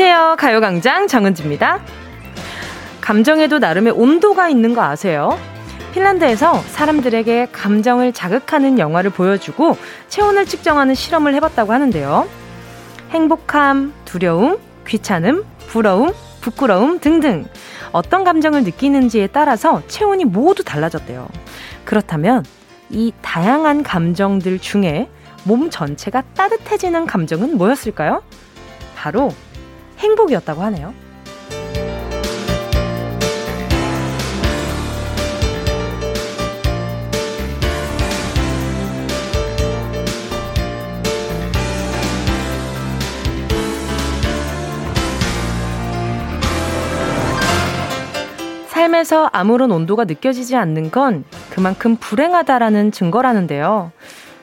안녕하세요. 가요광장 정은지입니다. 감정에도 나름의 온도가 있는 거 아세요? 핀란드에서 사람들에게 감정을 자극하는 영화를 보여주고 체온을 측정하는 실험을 해봤다고 하는데요. 행복함, 두려움, 귀찮음, 부러움, 부끄러움 등등 어떤 감정을 느끼는지에 따라서 체온이 모두 달라졌대요. 그렇다면 이 다양한 감정들 중에 몸 전체가 따뜻해지는 감정은 뭐였을까요? 바로 행복이었다고 하네요. 삶에서 아무런 온도가 느껴지지 않는 건 그만큼 불행하다라는 증거라는데요.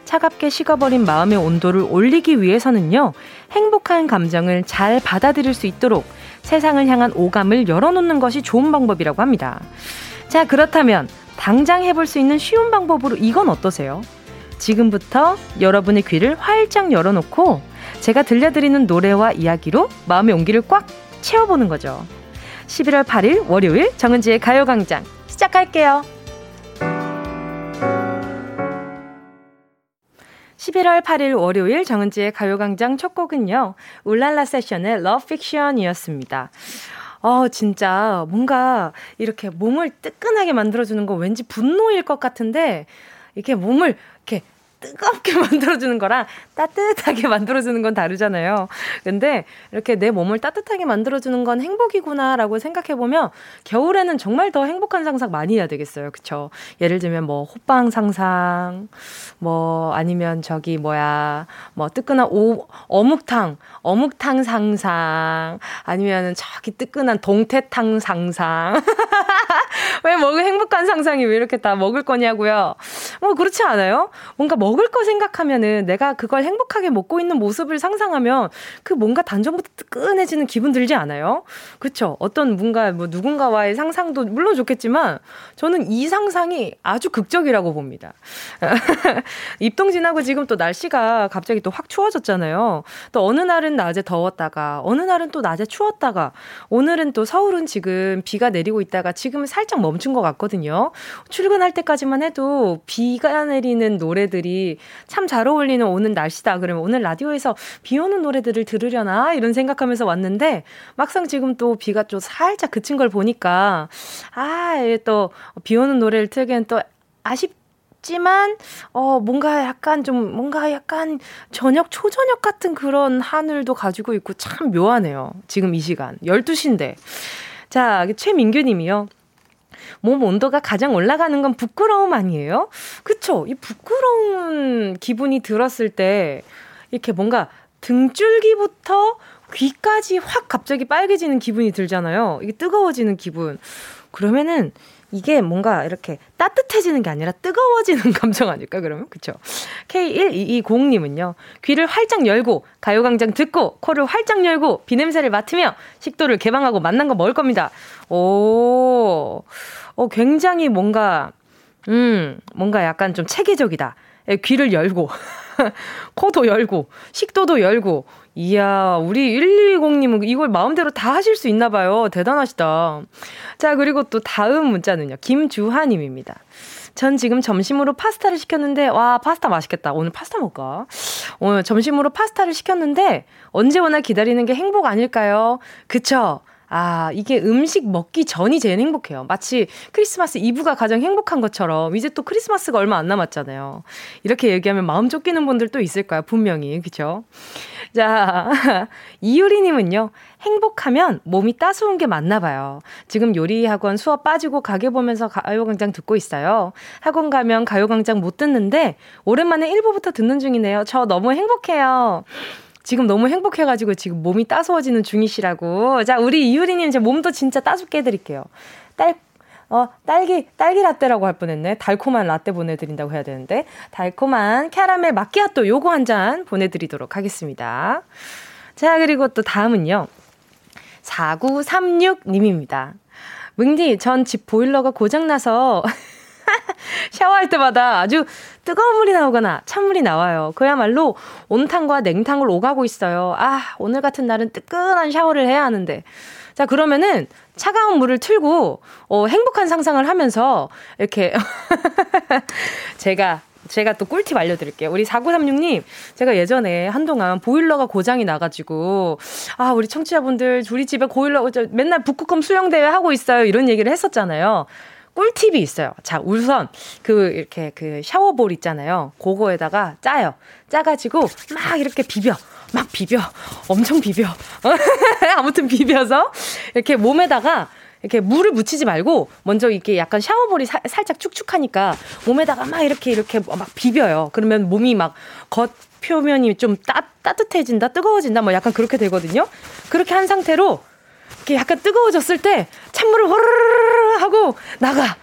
차갑게 식어버린 마음의 온도를 올리기 위해서는요, 행복한 감정을 잘 받아들일 수 있도록 세상을 향한 오감을 열어놓는 것이 좋은 방법이라고 합니다. 자, 그렇다면 당장 해볼 수 있는 쉬운 방법으로 이건 어떠세요? 지금부터 여러분의 귀를 활짝 열어놓고 제가 들려드리는 노래와 이야기로 마음의 온기를 꽉 채워보는 거죠. 11월 8일 월요일 정은지의 가요광장 시작할게요. 11월 8일 월요일 정은지의 가요광장 첫 곡은요. 울랄라 세션의 Love Fiction이었습니다. 어, 진짜 뭔가 이렇게 몸을 뜨끈하게 만들어주는 거 왠지 분노일 것 같은데 이렇게 몸을 이렇게 뜨겁게 만들어주는 거랑 따뜻하게 만들어주는 건 다르잖아요. 근데 이렇게 내 몸을 따뜻하게 만들어주는 건 행복이구나라고 생각해보면 겨울에는 정말 더 행복한 상상 많이 해야 되겠어요. 그쵸? 예를 들면 뭐 호빵 상상, 뭐 아니면 저기 뭐야, 뭐 뜨끈한 오, 어묵탕, 어묵탕 상상, 아니면은 저기 뜨끈한 동태탕 상상. 왜 먹을 행복한 상상이 왜 이렇게 다 먹을 거냐고요? 뭐 그렇지 않아요? 뭔가 먹을 거 생각하면은 내가 그걸 행복하게 먹고 있는 모습을 상상하면 그 뭔가 단전부터 뜨끈해지는 기분 들지 않아요? 그쵸? 어떤 뭔가 뭐 누군가와의 상상도 물론 좋겠지만 저는 이 상상이 아주 극적이라고 봅니다. 입동 지나고 지금 또 날씨가 갑자기 또 확 추워졌잖아요. 또 어느 날은 낮에 더웠다가 어느 날은 또 낮에 추웠다가 오늘은 또 서울은 지금 비가 내리고 있다가 지금은 살짝 멈춘 것 같거든요. 출근할 때까지만 해도 비가 내리는 노래들이 참 잘 어울리는 오는 날씨다. 그러면 오늘 라디오에서 비 오는 노래들을 들으려나? 이런 생각하면서 왔는데 막상 지금 또 비가 좀 살짝 그친 걸 보니까 아, 또 비 오는 노래를 틀기엔 또 아쉽 지만 어 뭔가 약간 좀 뭔가 약간 저녁 초저녁 같은 그런 하늘도 가지고 있고 참 묘하네요. 지금 이 시간 12시인데. 자, 최민규 님이요. 몸 온도가 가장 올라가는 건 부끄러움 아니에요? 그쵸? 이 부끄러운 기분이 들었을 때 이렇게 뭔가 등줄기부터 귀까지 확 갑자기 빨개지는 기분이 들잖아요. 이게 뜨거워지는 기분. 그러면은 이게 뭔가 이렇게 따뜻해지는 게 아니라 뜨거워지는 감정 아닐까 그러면? 그쵸? K1220님은요 귀를 활짝 열고 가요광장 듣고 코를 활짝 열고 비냄새를 맡으며 식도를 개방하고 만난 거 먹을 겁니다. 오 어, 굉장히 뭔가, 음, 뭔가 약간 좀 체계적이다. 예, 귀를 열고, 코도 열고, 식도도 열고, 이야, 우리 120님은 이걸 마음대로 다 하실 수 있나 봐요. 대단하시다. 자, 그리고 또 다음 문자는요. 김주하님입니다. 전 지금 점심으로 파스타를 시켰는데, 와, 파스타 맛있겠다. 오늘 파스타 먹을까? 오늘 점심으로 파스타를 시켰는데, 언제 오나 기다리는 게 행복 아닐까요? 그쵸? 아, 이게 음식 먹기 전이 제일 행복해요. 마치 크리스마스 이브가 가장 행복한 것처럼 이제 또 크리스마스가 얼마 안 남았잖아요. 이렇게 얘기하면 마음 쫓기는 분들도 있을 거야, 분명히. 그쵸? 자, 이유리님은요, 행복하면 몸이 따스운 게 맞나 봐요. 지금 요리 학원 수업 빠지고 가게 보면서 가요광장 듣고 있어요. 학원 가면 가요광장 못 듣는데, 오랜만에 1부부터 듣는 중이네요. 저 너무 행복해요. 지금 너무 행복해가지고 지금 몸이 따스워지는 중이시라고. 자, 우리 이유리님 제 몸도 진짜 따숩게 해드릴게요. 딸, 어, 딸기, 딸기 라떼라고 할 뻔했네. 달콤한 라떼 보내드린다고 해야 되는데. 달콤한 캐러멜 마끼아또 요거 한 잔 보내드리도록 하겠습니다. 자, 그리고 또 다음은요. 4936님입니다. 뭉디, 전 집 보일러가 고장나서 샤워할 때마다 아주 뜨거운 물이 나오거나 찬물이 나와요. 그야말로 온탕과 냉탕을 오가고 있어요. 아, 오늘 같은 날은 뜨끈한 샤워를 해야 하는데. 자, 그러면은 차가운 물을 틀고, 어, 행복한 상상을 하면서, 이렇게, 제가 제가 또 꿀팁 알려드릴게요. 우리 4936님, 제가 예전에 한동안 보일러가 고장이 나가지고, 아, 우리 청취자분들, 우리 집에 보일러, 맨날 북극곰 수영대회 하고 있어요. 이런 얘기를 했었잖아요. 꿀팁이 있어요. 자, 우선, 그, 이렇게, 그 샤워볼 있잖아요. 그거에다가 짜요. 짜가지고, 막 이렇게 비벼. 막 비벼. 엄청 비벼. 아무튼 비벼서, 이렇게 몸에다가 이렇게 물을 묻히지 말고 먼저 이렇게 약간 샤워볼이 사, 살짝 축축하니까 몸에다가 막 이렇게 이렇게 막 비벼요. 그러면 몸이 막 겉 표면이 좀 따, 따뜻해진다, 뜨거워진다, 뭐 약간 그렇게 되거든요. 그렇게 한 상태로 이렇게 약간 뜨거워졌을 때 찬물을 호르르 하고 나가.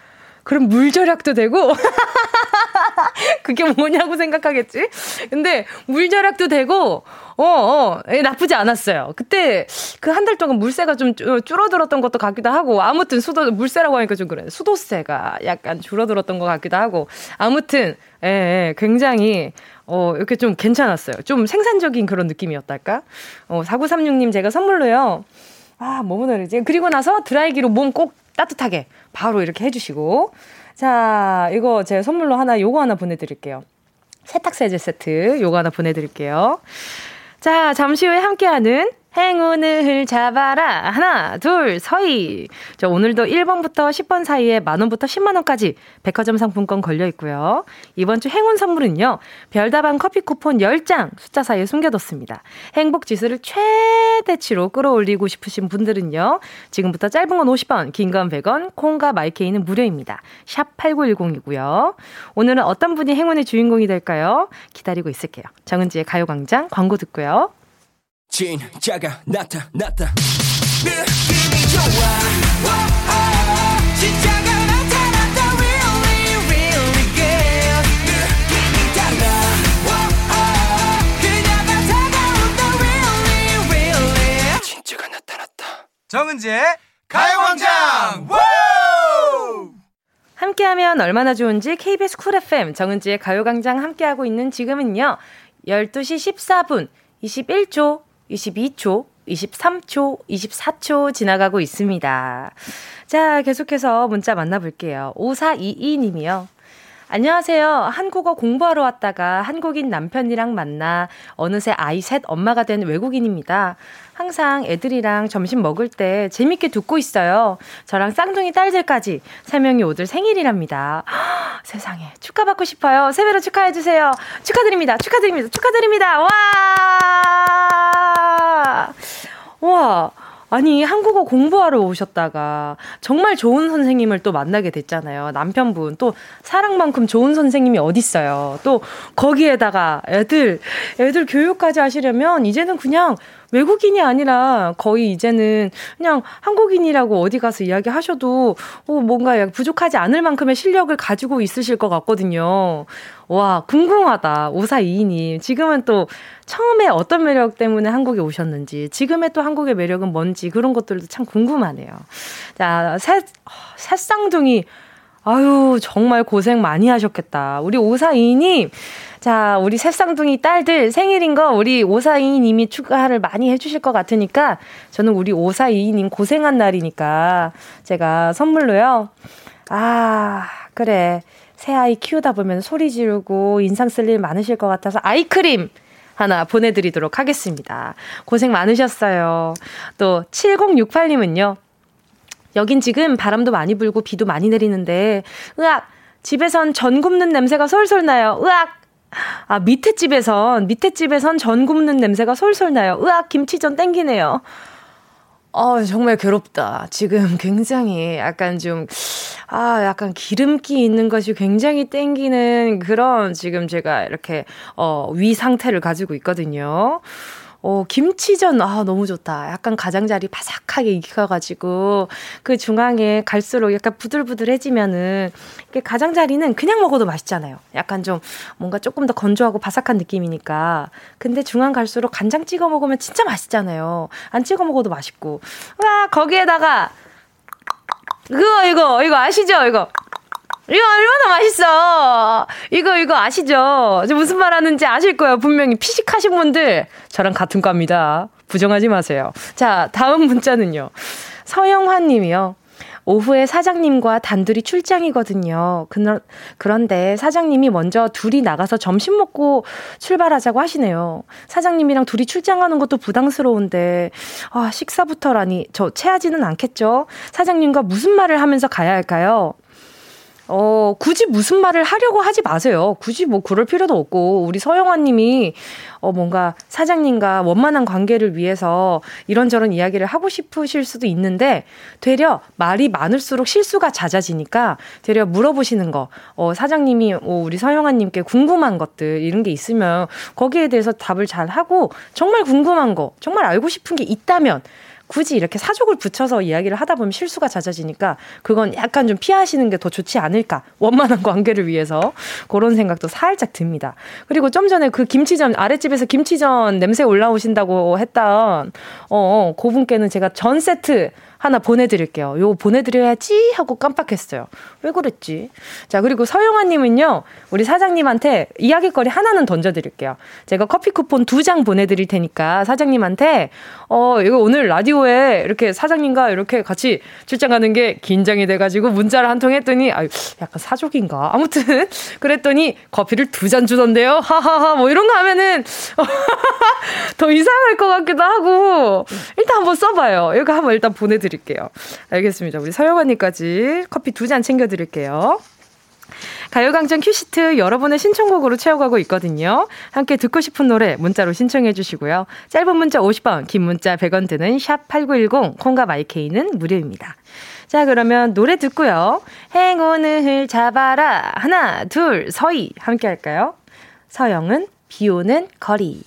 그럼 물 절약도 되고 그게 뭐냐고 생각하겠지. 근데 물 절약도 되고 어, 어, 예, 나쁘지 않았어요. 그때 그 한 달 동안 물세가 좀 줄어들었던 것도 같기도 하고, 아무튼 수도, 물세라고 하니까 좀 그래. 수도세가 약간 줄어들었던 것 같기도 하고, 아무튼, 예, 예 굉장히, 어, 이렇게 좀 괜찮았어요. 좀 생산적인 그런 느낌이었달까? 어, 4936님 제가 선물로요. 아, 뭐 오늘이지? 그리고 나서 드라이기로 몸 꼭 따뜻하게 바로 이렇게 해주시고. 자, 이거 제 선물로 하나, 요거 하나 보내드릴게요. 세탁세제 세트 요거 하나 보내드릴게요. 자, 잠시 후에 함께하는 행운을 잡아라. 하나, 둘, 서희. 저 오늘도 1번부터 10번 사이에 만원부터 10만원까지 백화점 상품권 걸려 있고요. 이번 주 행운 선물은요. 별다방 커피 쿠폰 10장 숫자 사이에 숨겨뒀습니다. 행복 지수를 최대치로 끌어올리고 싶으신 분들은요. 지금부터 짧은 건 50원, 긴 건 100원, 콩과 마이케이는 무료입니다. 샵 8910이고요. 오늘은 어떤 분이 행운의 주인공이 될까요? 기다리고 있을게요. 정은지의 가요광장 광고 듣고요. 진짜가 나타났다 느낌이 좋아. 진짜가 나타났다. Really really good. 느낌이 달라. 그녀가 다가온다. Really really. 진짜가 나타났다. 정은지의 가요광장. 함께하면 얼마나 좋은지 KBS 쿨 FM 정은지의 가요광장 함께하고 있는 지금은요 12시 14분 21초 22초, 23초, 24초 지나가고 있습니다. 자, 계속해서 문자 만나볼게요. 5422님이요. 안녕하세요. 한국어 공부하러 왔다가 한국인 남편이랑 만나 어느새 아이 셋 엄마가 된 외국인입니다. 항상 애들이랑 점심 먹을 때 재밌게 듣고 있어요. 저랑 쌍둥이 딸들까지 세 명이 오들 생일이랍니다. 허, 세상에 축하받고 싶어요. 세배로 축하해 주세요. 축하드립니다. 축하드립니다. 축하드립니다. 와! 와! 아니, 한국어 공부하러 오셨다가 정말 좋은 선생님을 또 만나게 됐잖아요. 남편분. 또 사랑만큼 좋은 선생님이 어딨어요. 또 거기에다가 애들, 애들 교육까지 하시려면 이제는 그냥 외국인이 아니라 거의 이제는 그냥 한국인이라고 어디 가서 이야기하셔도 어, 뭔가 부족하지 않을 만큼의 실력을 가지고 있으실 것 같거든요. 와, 궁금하다. 오사이님. 지금은 또 처음에 어떤 매력 때문에 한국에 오셨는지, 지금의 또 한국의 매력은 뭔지 그런 것들도 참 궁금하네요. 자, 새, 새쌍둥이. 아유, 정말 고생 많이 하셨겠다. 우리 오사이님. 자, 우리 새쌍둥이 딸들 생일인 거 우리 오사이님이 축하를 많이 해주실 것 같으니까 저는 우리 오사이님 고생한 날이니까 제가 선물로요. 아, 그래. 새 아이 키우다 보면 소리 지르고 인상 쓸 일 많으실 것 같아서 아이크림 하나 보내드리도록 하겠습니다. 고생 많으셨어요. 또 7068님은요. 여긴 지금 바람도 많이 불고 비도 많이 내리는데 으악 집에선 전 굽는 냄새가 솔솔 나요. 으악 아, 밑에 집에선, 밑에 집에선 전 굽는 냄새가 솔솔 나요. 으악, 김치전 땡기네요. 어, 정말 괴롭다. 지금 굉장히 약간 좀, 아, 약간 기름기 있는 것이 굉장히 땡기는 그런 지금 제가 이렇게, 어, 위 상태를 가지고 있거든요. 어, 김치전, 아, 너무 좋다. 약간 가장자리 바삭하게 익혀가지고, 그 중앙에 갈수록 약간 부들부들해지면은, 이게 가장자리는 그냥 먹어도 맛있잖아요. 약간 좀 뭔가 조금 더 건조하고 바삭한 느낌이니까. 근데 중앙 갈수록 간장 찍어 먹으면 진짜 맛있잖아요. 안 찍어 먹어도 맛있고. 와, 거기에다가, 그거, 이거, 이거 아시죠? 이거. 이거 얼마나 맛있어! 이거, 이거 아시죠? 무슨 말 하는지 아실 거예요. 분명히 피식하신 분들, 저랑 같은 과입니다. 부정하지 마세요. 자, 다음 문자는요. 서영환 님이요. 오후에 사장님과 단둘이 출장이거든요. 그런데 사장님이 먼저 둘이 나가서 점심 먹고 출발하자고 하시네요. 사장님이랑 둘이 출장하는 것도 부담스러운데, 아, 식사부터라니. 저 체하지는 않겠죠? 사장님과 무슨 말을 하면서 가야 할까요? 어, 굳이 무슨 말을 하려고 하지 마세요. 굳이 뭐 그럴 필요도 없고, 우리 서영환 님이, 어, 뭔가 사장님과 원만한 관계를 위해서 이런저런 이야기를 하고 싶으실 수도 있는데, 되려 말이 많을수록 실수가 잦아지니까, 되려 물어보시는 거, 어, 사장님이, 어, 우리 서영환 님께 궁금한 것들, 이런 게 있으면, 거기에 대해서 답을 잘 하고, 정말 궁금한 거, 정말 알고 싶은 게 있다면, 굳이 이렇게 사족을 붙여서 이야기를 하다 보면 실수가 잦아지니까 그건 약간 좀 피하시는 게 더 좋지 않을까. 원만한 관계를 위해서. 그런 생각도 살짝 듭니다. 그리고 좀 전에 그 김치전, 아랫집에서 김치전 냄새 올라오신다고 했던, 어, 어 그분께는 제가 전 세트 하나 보내드릴게요. 요거 보내드려야지 하고 깜빡했어요. 왜 그랬지? 자, 그리고 서영아님은요, 우리 사장님한테 이야기거리 하나는 던져드릴게요. 제가 커피 쿠폰 두 장 보내드릴 테니까 사장님한테, 어, 이거 오늘 라디오에 이렇게 사장님과 이렇게 같이 출장 가는 게 긴장이 돼가지고 문자를 한 통 했더니, 아유, 약간 사족인가? 아무튼, 그랬더니 커피를 두 잔 주던데요? 하하하, 뭐 이런 거 하면은 더 이상할 것 같기도 하고, 일단 한번 써봐요. 이거 한번 일단 보내드릴게요. 드릴게요. 알겠습니다. 우리 서영언니까지 커피 두 잔 챙겨드릴게요. 가요광장 큐시트 여러분의 신청곡으로 채워가고 있거든요. 함께 듣고 싶은 노래 문자로 신청해 주시고요. 짧은 문자 50원, 긴 문자 100원 드는 샵 8910, 콩과 마이케이는 무료입니다. 자, 그러면 노래 듣고요. 행운을 잡아라. 하나, 둘, 서희. 함께 할까요? 서영은 비 오는 거리.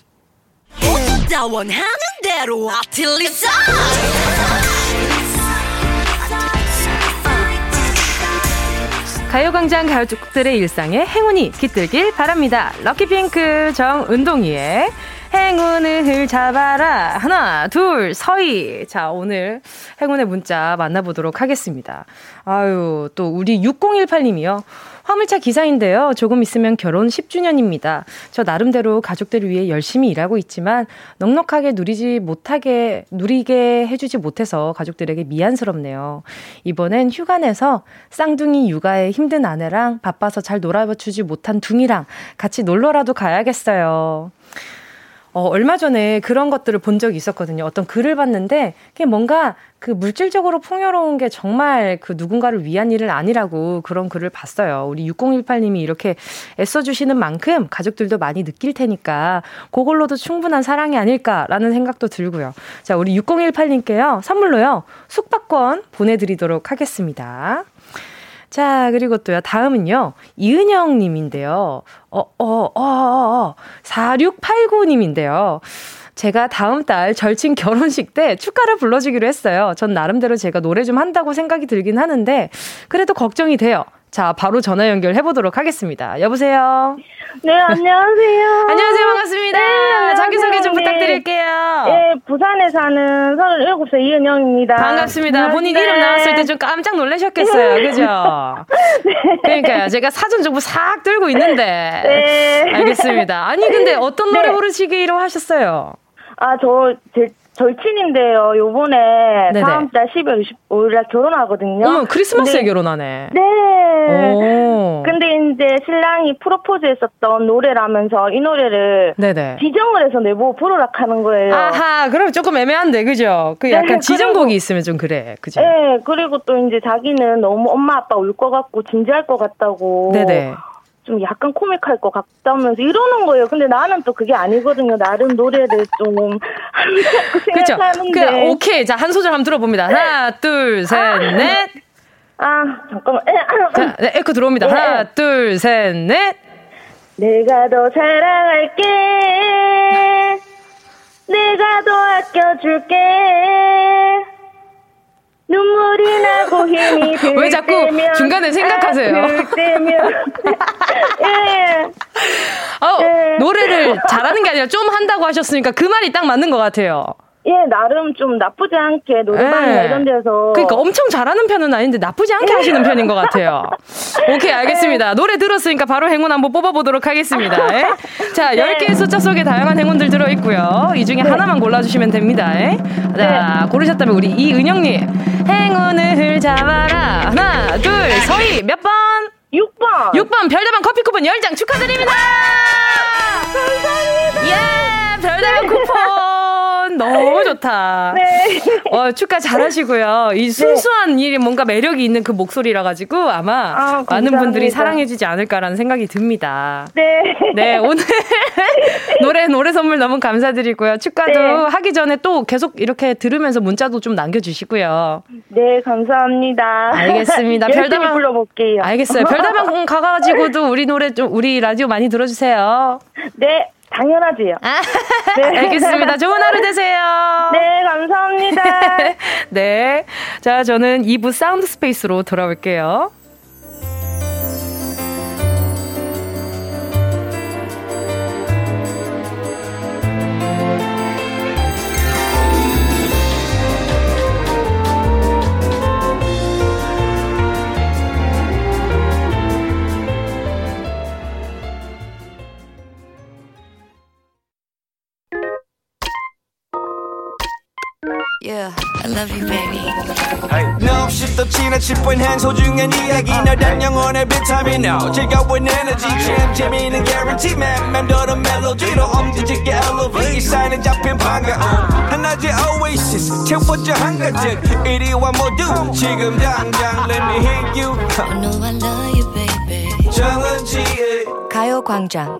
가요광장 가족들의 일상에 행운이 깃들길 바랍니다. 럭키핑크 정은동이의 행운을 잡아라. 하나, 둘, 서희. 자, 오늘 행운의 문자 만나보도록 하겠습니다. 아유, 또 우리 6018님이요. 화물차 기사인데요. 조금 있으면 결혼 10주년입니다. 저 나름대로 가족들을 위해 열심히 일하고 있지만 넉넉하게 누리지 못하게 누리게 해주지 못해서 가족들에게 미안스럽네요. 이번엔 휴가 내서 쌍둥이 육아에 힘든 아내랑 바빠서 잘 놀아주지 못한 둥이랑 같이 놀러라도 가야겠어요. 어, 얼마 전에 그런 것들을 본 적이 있었거든요. 어떤 글을 봤는데, 그게 뭔가 그 물질적으로 풍요로운 게 정말 그 누군가를 위한 일은 아니라고 그런 글을 봤어요. 우리 6018님이 이렇게 애써주시는 만큼 가족들도 많이 느낄 테니까 그걸로도 충분한 사랑이 아닐까라는 생각도 들고요. 자, 우리 6018님께요. 선물로요. 숙박권 보내드리도록 하겠습니다. 자, 그리고 또요, 다음은요, 이은영 님인데요. 어, 어, 어, 어, 어, 4689 님인데요. 제가 다음 달 절친 결혼식 때 축가를 불러주기로 했어요. 전 나름대로 제가 노래 좀 한다고 생각이 들긴 하는데, 그래도 걱정이 돼요. 자, 바로 전화 연결해 보도록 하겠습니다. 여보세요? 네, 안녕하세요. 안녕하세요. 반갑습니다. 네, 자기소개 좀 네. 부탁드릴게요. 네, 부산에 사는 37살 이은영입니다. 반갑습니다. 본인 네. 이름 나왔을 때 좀 깜짝 놀라셨겠어요. 그죠? 네. 그러니까요. 제가 사전 정보 싹 들고 있는데. 네. 알겠습니다. 아니, 근데 어떤 노래 네. 부르시기로 하셨어요? 아, 저, 제, 절친인데요. 요번에 네네. 다음 달 12월 25일에 결혼하거든요. 어머, 크리스마스에 근데, 결혼하네. 네. 오. 근데 이제 신랑이 프로포즈 했었던 노래라면서 이 노래를 네네. 지정을 해서 내보고 부르라 하는 거예요. 아하, 그럼 조금 애매한데, 그죠? 그 약간 네, 지정곡이 그리고, 있으면 좀 그래. 그죠? 네, 그리고 또 이제 자기는 너무 엄마 아빠 울 것 같고 진지할 것 같다고. 네네. 좀 약간 코믹할 것 같다면서 이러는 거예요. 근데 나는 또 그게 아니거든요. 나름 노래를 좀 그렇죠. 그 오케이. 자, 한 소절 한번 들어봅니다. 하나, 둘, 셋, 아. 넷. 아, 잠깐만. 자, 네, 에코 들어옵니다. 네. 하나, 둘, 셋, 넷. 내가 더 사랑할게. 내가 더 아껴줄게. 눈물이 나고 힘이 들 왜 자꾸 때면, 중간에 생각하세요? 아, 예. 어, 예. 노래를 잘하는 게 아니라 좀 한다고 하셨으니까 그 말이 딱 맞는 것 같아요. 예, 나름 좀 나쁘지 않게 노래방이나 네. 이런 데서. 그러니까 엄청 잘하는 편은 아닌데 나쁘지 않게 하시는 편인 것 같아요. 오케이, 알겠습니다. 네. 노래 들었으니까 바로 행운 한번 뽑아보도록 하겠습니다. 예? 자, 네. 10개의 숫자 속에 다양한 행운들 들어있고요. 이 중에 네. 하나만 골라주시면 됩니다. 예? 자, 네. 고르셨다면 우리 이은영님. 행운을 잡아라. 하나, 둘, 서희, 몇 번? 6번. 6번 별다방 커피 쿠폰 10장 축하드립니다. 감사합니다. 예, 별다방 쿠폰. 너무 좋다. 네. 어, 축하 잘하시고요. 이 네. 순수한 네. 일이 뭔가 매력이 있는 그 목소리라 가지고 아마 아, 많은 분들이 사랑해주지 않을까라는 생각이 듭니다. 네. 네, 오늘 노래 노래 선물 너무 감사드리고요. 축가도 네. 하기 전에 또 계속 이렇게 들으면서 문자도 좀 남겨주시고요. 네, 감사합니다. 알겠습니다. 별다방 불러볼게요. 알겠어요. 별다방 가가지고도 우리 노래 좀 우리 라디오 많이 들어주세요. 네. 당연하지요. 아, 네. 알겠습니다. 좋은 하루 되세요. 네, 감사합니다. 네. 자, 저는 2부 Sound Space로 돌아올게요. Love you, baby. No, 없이 또 지나칠 뻔한 소중한 이야기. 너란 영혼의 비타민. No 즐거운 에너지. 참 재미있는 guarantee man. 맘대로 멜로디로 엄지짓게 elevate. 이 사인은 잡힌 반가움 하나의 oasis. 채워져 한가득. 이리와 모두 지금 당장 let me hit you. I know I love you, baby. 정은지의 가요광장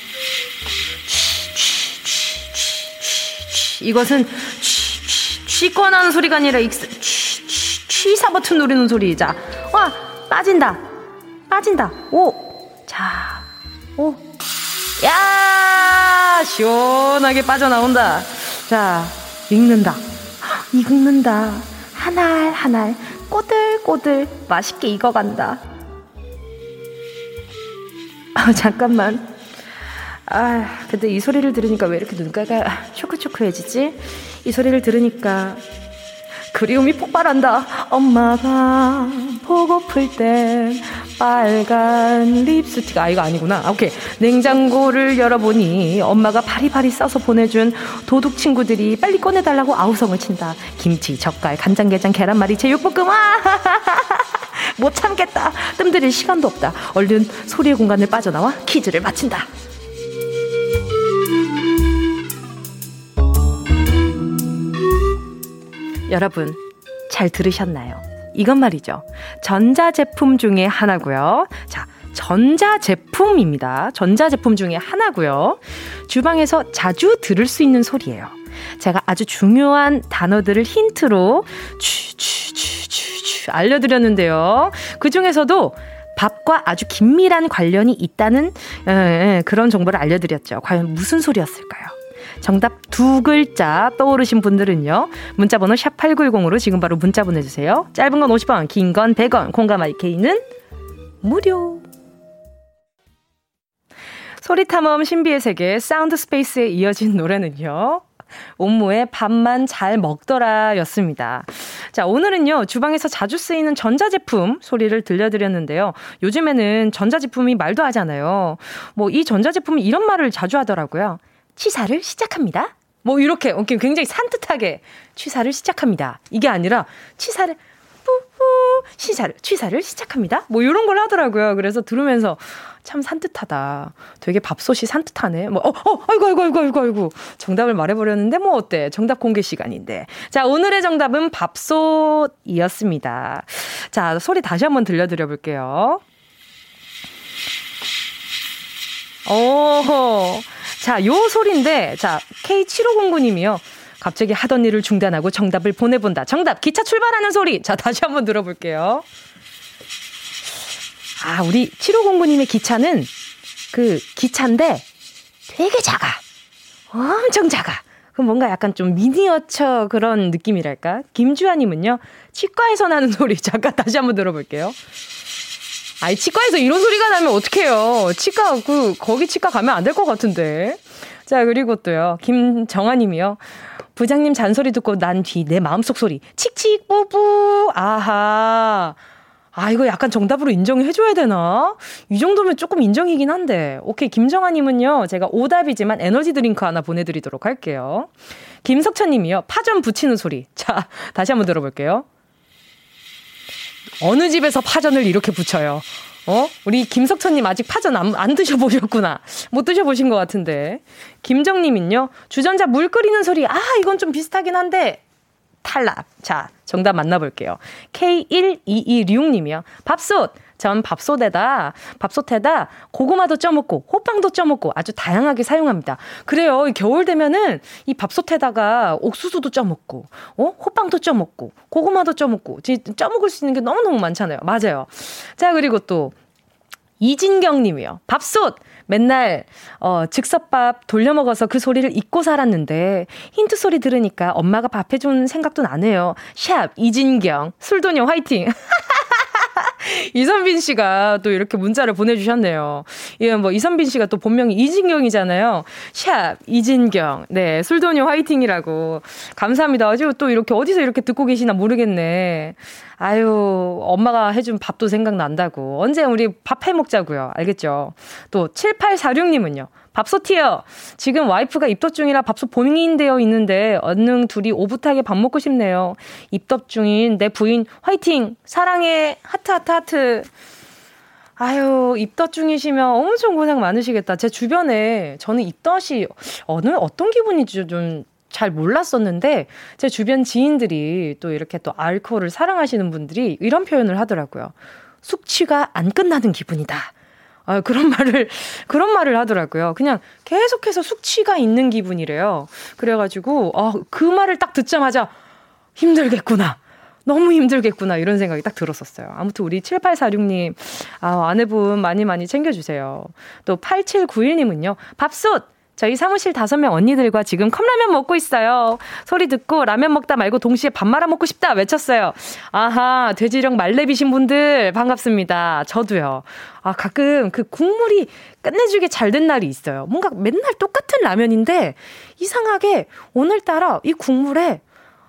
이것은 취권하는 소리가 아니라 취사 버튼 누르는 소리자. 와 빠진다. 빠진다. 오. 자. 오. 야 시원하게 빠져나온다. 자 익는다. 익는다. 하날 하날 꼬들꼬들 맛있게 익어간다. 아 잠깐만. 아, 근데 이 소리를 들으니까 왜 이렇게 눈가가 초크초크해지지? 이 소리를 들으니까 그리움이 폭발한다. 엄마가 보고플 땐 빨간 립스틱. 아, 이거 아니구나. 아, 오케이. 냉장고를 열어보니 엄마가 바리바리 싸서 보내준 도둑 친구들이 빨리 꺼내달라고 아우성을 친다. 김치, 젓갈, 간장게장, 계란말이, 제육볶음. 아! 못 참겠다. 뜸들일 시간도 없다. 얼른 소리의 공간을 빠져나와 퀴즈를 마친다. 여러분, 잘 들으셨나요? 이건 말이죠. 전자제품 중에 하나고요. 자, 전자제품입니다. 전자제품 중에 하나고요. 주방에서 자주 들을 수 있는 소리예요. 제가 아주 중요한 단어들을 힌트로 추추추추추 알려드렸는데요. 그 중에서도 밥과 아주 긴밀한 관련이 있다는 그런 정보를 알려드렸죠. 과연 무슨 소리였을까요? 정답 두 글자 떠오르신 분들은요. 문자번호 샵 8910으로 지금 바로 문자 보내주세요. 짧은 건 50원, 긴 건 100원, 콩과 마이케이는 무료. 소리탐험 신비의 세계 Sound Space에 이어진 노래는요. 옴모의 밥만 잘 먹더라 였습니다. 자, 오늘은요, 주방에서 자주 쓰이는 전자제품 소리를 들려드렸는데요. 요즘에는 전자제품이 말도 하잖아요. 뭐, 이 전자제품이 이런 말을 자주 하더라고요. 취사를 시작합니다. 뭐 이렇게 굉장히 산뜻하게 취사를 시작합니다. 이게 아니라 취사를 뿌뿌 시사를 취사를 시작합니다. 뭐 이런 걸 하더라고요. 그래서 들으면서 참 산뜻하다. 되게 밥솥이 산뜻하네. 뭐, 어, 어, 아이고, 아이고, 아이고, 아이고, 아이고. 정답을 말해버렸는데, 뭐, 어때? 정답 공개 시간인데. 자, 오늘의 정답은 밥솥이었습니다. 자, 소리 다시 한번 들려드려 볼게요. 오, 자, 요 소리인데, 자, K7509님이요. 갑자기 하던 일을 중단하고 정답을 보내본다. 정답, 기차 출발하는 소리. 자, 다시 한번 들어볼게요. 아, 우리 7509님의 기차는 그 기차인데 되게 작아. 엄청 작아. 그럼 뭔가 약간 좀 미니어처 그런 느낌이랄까? 김주아님은요, 치과에서 나는 소리. 잠깐 다시 한번 들어볼게요. 아이, 치과에서 이런 소리가 나면 어떡해요. 치과, 그, 거기 치과 가면 안 될 것 같은데. 자, 그리고 또요, 김정아님이요. 부장님 잔소리 듣고 난 뒤 내 마음속 소리. 칙칙, 뿌뿌. 아하. 아, 이거 약간 정답으로 인정해줘야 되나? 이 정도면 조금 인정이긴 한데. 오케이, 김정아님은요, 제가 오답이지만 에너지 드링크 하나 보내드리도록 할게요. 김석천님이요, 파전 붙이는 소리. 자, 다시 한번 들어볼게요. 어느 집에서 파전을 이렇게 붙여요? 어? 우리 김석천님 아직 파전 안, 안 드셔보셨구나. 못 드셔보신 것 같은데. 김정님은요, 주전자 물 끓이는 소리. 아, 이건 좀 비슷하긴 한데, 탈락. 자, 정답 만나볼게요. K1226님이요. 밥솥! 전 밥솥에다, 밥솥에다 고구마도 쪄먹고, 호빵도 쪄먹고 아주 다양하게 사용합니다. 그래요. 겨울 되면은 이 밥솥에다가 옥수수도 쪄먹고, 어? 호빵도 쪄먹고, 고구마도 쪄먹고, 쪄먹을 수 있는 게 너무너무 많잖아요. 맞아요. 자, 그리고 또, 이진경 님이요. 밥솥! 맨날 어 즉석밥 돌려 먹어서 그 소리를 잊고 살았는데 힌트 소리 들으니까 엄마가 밥 해준 생각도 나네요. 샵 이진경 술도녀 화이팅. 이선빈 씨가 또 이렇게 문자를 보내주셨네요. 예, 뭐, 이선빈 씨가 또 본명이 이진경이잖아요. 샵, 이진경. 네, 술도녀 화이팅이라고. 감사합니다. 아주 또 이렇게 어디서 이렇게 듣고 계시나 모르겠네. 아유, 엄마가 해준 밥도 생각난다고. 언제 우리 밥 해 먹자고요. 알겠죠? 또, 7846님은요. 밥솥이요. 지금 와이프가 입덧 중이라 밥솥 봉인되어 있는데 얼른 둘이 오붓하게 밥 먹고 싶네요. 입덧 중인 내 부인 화이팅 사랑해 하트 하트 하트. 아유 입덧 중이시면 엄청 고생 많으시겠다. 제 주변에 저는 입덧이 어느 어떤 기분인지 좀잘 몰랐었는데 제 주변 지인들이 또 이렇게 또 알코올을 사랑하시는 분들이 이런 표현을 하더라고요. 숙취가 안 끝나는 기분이다. 아, 그런 말을, 그런 말을 하더라고요. 그냥 계속해서 숙취가 있는 기분이래요. 그래가지고, 아, 그 말을 딱 듣자마자 힘들겠구나. 너무 힘들겠구나. 이런 생각이 딱 들었었어요. 아무튼 우리 7846님, 아, 아내분 많이 많이 챙겨주세요. 또 8791님은요, 밥솥! 저희 사무실 다섯 명 언니들과 지금 컵라면 먹고 있어요. 소리 듣고 라면 먹다 말고 동시에 밥 말아 먹고 싶다 외쳤어요. 아하, 돼지령 말레비신 분들 반갑습니다. 저도요. 아, 가끔 그 국물이 끝내주게 잘 된 날이 있어요. 뭔가 맨날 똑같은 라면인데 이상하게 오늘따라 이 국물에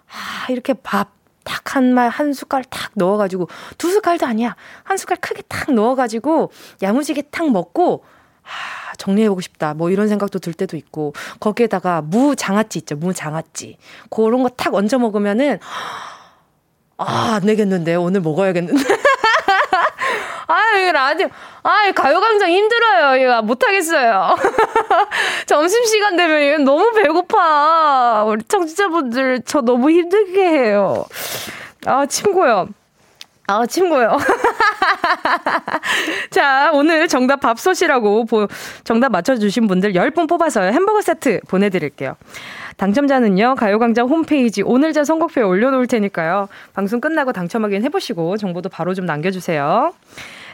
아, 이렇게 밥 딱한 숟갈 탁 넣어가지고, 두 숟갈도 아니야. 한 숟갈 크게 탁 넣어가지고, 야무지게 탁 먹고, 하, 정리해보고 싶다. 뭐 이런 생각도 들 때도 있고, 거기에다가 무 장아찌 있죠. 무 장아찌. 그런 거 탁 얹어 먹으면은, 아, 안 되겠는데. 오늘 먹어야겠는데. 아유, 라디오. 아유, 가요광장 힘들어요. 이거 못하겠어요. 점심시간 되면 너무 배고파. 우리 청취자분들 저 너무 힘들게 해요. 아, 친구요. 아, 친구요. 자, 오늘 정답 밥솥이라고 보, 정답 맞춰주신 분들 10분 뽑아서 햄버거 세트 보내드릴게요. 당첨자는요, 가요광장 홈페이지 오늘 자 선곡표에 올려놓을 테니까요. 방송 끝나고 당첨 확인 해보시고 정보도 바로 좀 남겨주세요.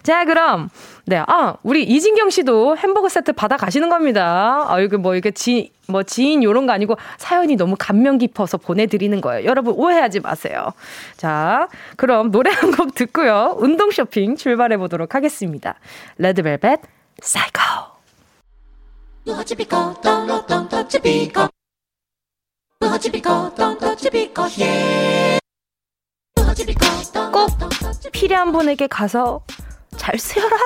자, 그럼, 네, 아, 우리 이진경 씨도 햄버거 세트 받아 가시는 겁니다. 아, 이거 뭐, 이게 지, 뭐, 지인 요런 거 아니고 사연이 너무 감명 깊어서 보내드리는 거예요. 여러분, 오해하지 마세요. 자, 그럼 노래 한 곡 듣고요. 운동 쇼핑 출발해 보도록 하겠습니다. 레드벨벳, 사이코. 꼭 필요한 분에게 가서 잘 쓰여라.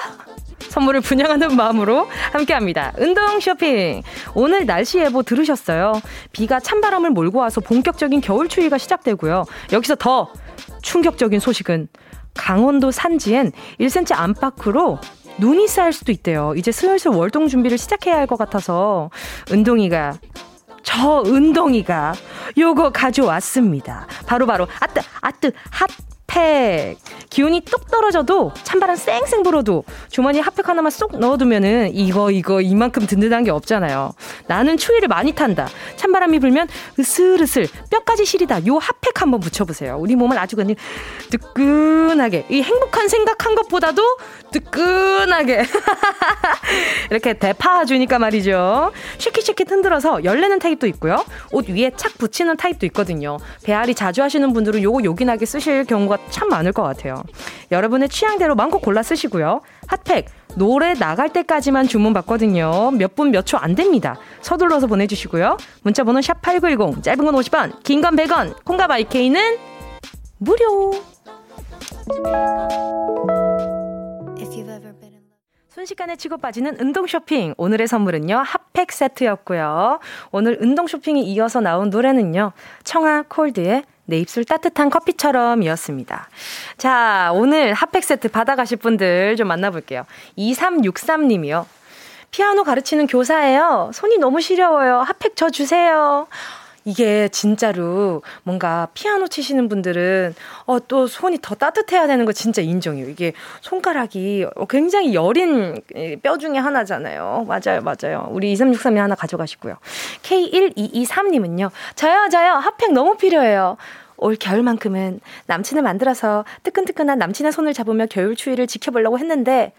선물을 분양하는 마음으로 함께합니다. 운동 쇼핑. 오늘 날씨 예보 들으셨어요? 비가 찬바람을 몰고 와서 본격적인 겨울 추위가 시작되고요. 여기서 더 충격적인 소식은 강원도 산지엔 1cm 안팎으로 눈이 쌓일 수도 있대요. 이제 슬슬 월동 준비를 시작해야 할 것 같아서 은동이가 저 은동이가 요거 가져왔습니다. 바로바로 바로 아뜨 아뜨 핫 핫팩. 기운이 뚝 떨어져도 찬바람 쌩쌩 불어도 주머니에 핫팩 하나만 쏙 넣어두면은 이거 이거 이만큼 든든한 게 없잖아요. 나는 추위를 많이 탄다. 찬바람이 불면 으슬으슬 뼈까지 시리다. 요 핫팩 한번 붙여보세요. 우리 몸을 아주 그냥 뜨끈하게 이 행복한 생각한 것보다도 뜨끈하게 이렇게 대파 주니까 말이죠. shake it shake it 흔들어서 열내는 타입도 있고요. 옷 위에 착 붙이는 타입도 있거든요. 배앓이 자주 하시는 분들은 요거 요긴하게 쓰실 경우가 참 많을 것 같아요. 여러분의 취향대로 마음껏 골라 쓰시고요. 핫팩 노래 나갈 때까지만 주문 받거든요. 몇 분 몇 초 안 됩니다. 서둘러서 보내주시고요. 문자번호 샵 #8910 짧은 건 50원, 긴 건 100원, 콩과 마이케이는 무료. 순식간에 치고 빠지는 운동 쇼핑. 오늘의 선물은요, 핫팩 세트였고요. 오늘 운동 쇼핑이 이어서 나온 노래는요, 청아 콜드의 내 입술 따뜻한 커피처럼 이었습니다. 자, 오늘 핫팩 세트 받아가실 분들 좀 만나볼게요. 2363님이요. 피아노 가르치는 교사예요. 손이 너무 시려워요. 핫팩 저 주세요. 이게 진짜로 뭔가 피아노 치시는 분들은 어, 또 손이 더 따뜻해야 되는 거 진짜 인정해요. 이게 손가락이 굉장히 여린 뼈 중에 하나잖아요. 맞아요, 맞아요. 우리 2363이 하나 가져가시고요. K1223님은요. 저요, 저요. 핫팩 너무 필요해요. 올 겨울만큼은 남친을 만들어서 뜨끈뜨끈한 남친의 손을 잡으며 겨울 추위를 지켜보려고 했는데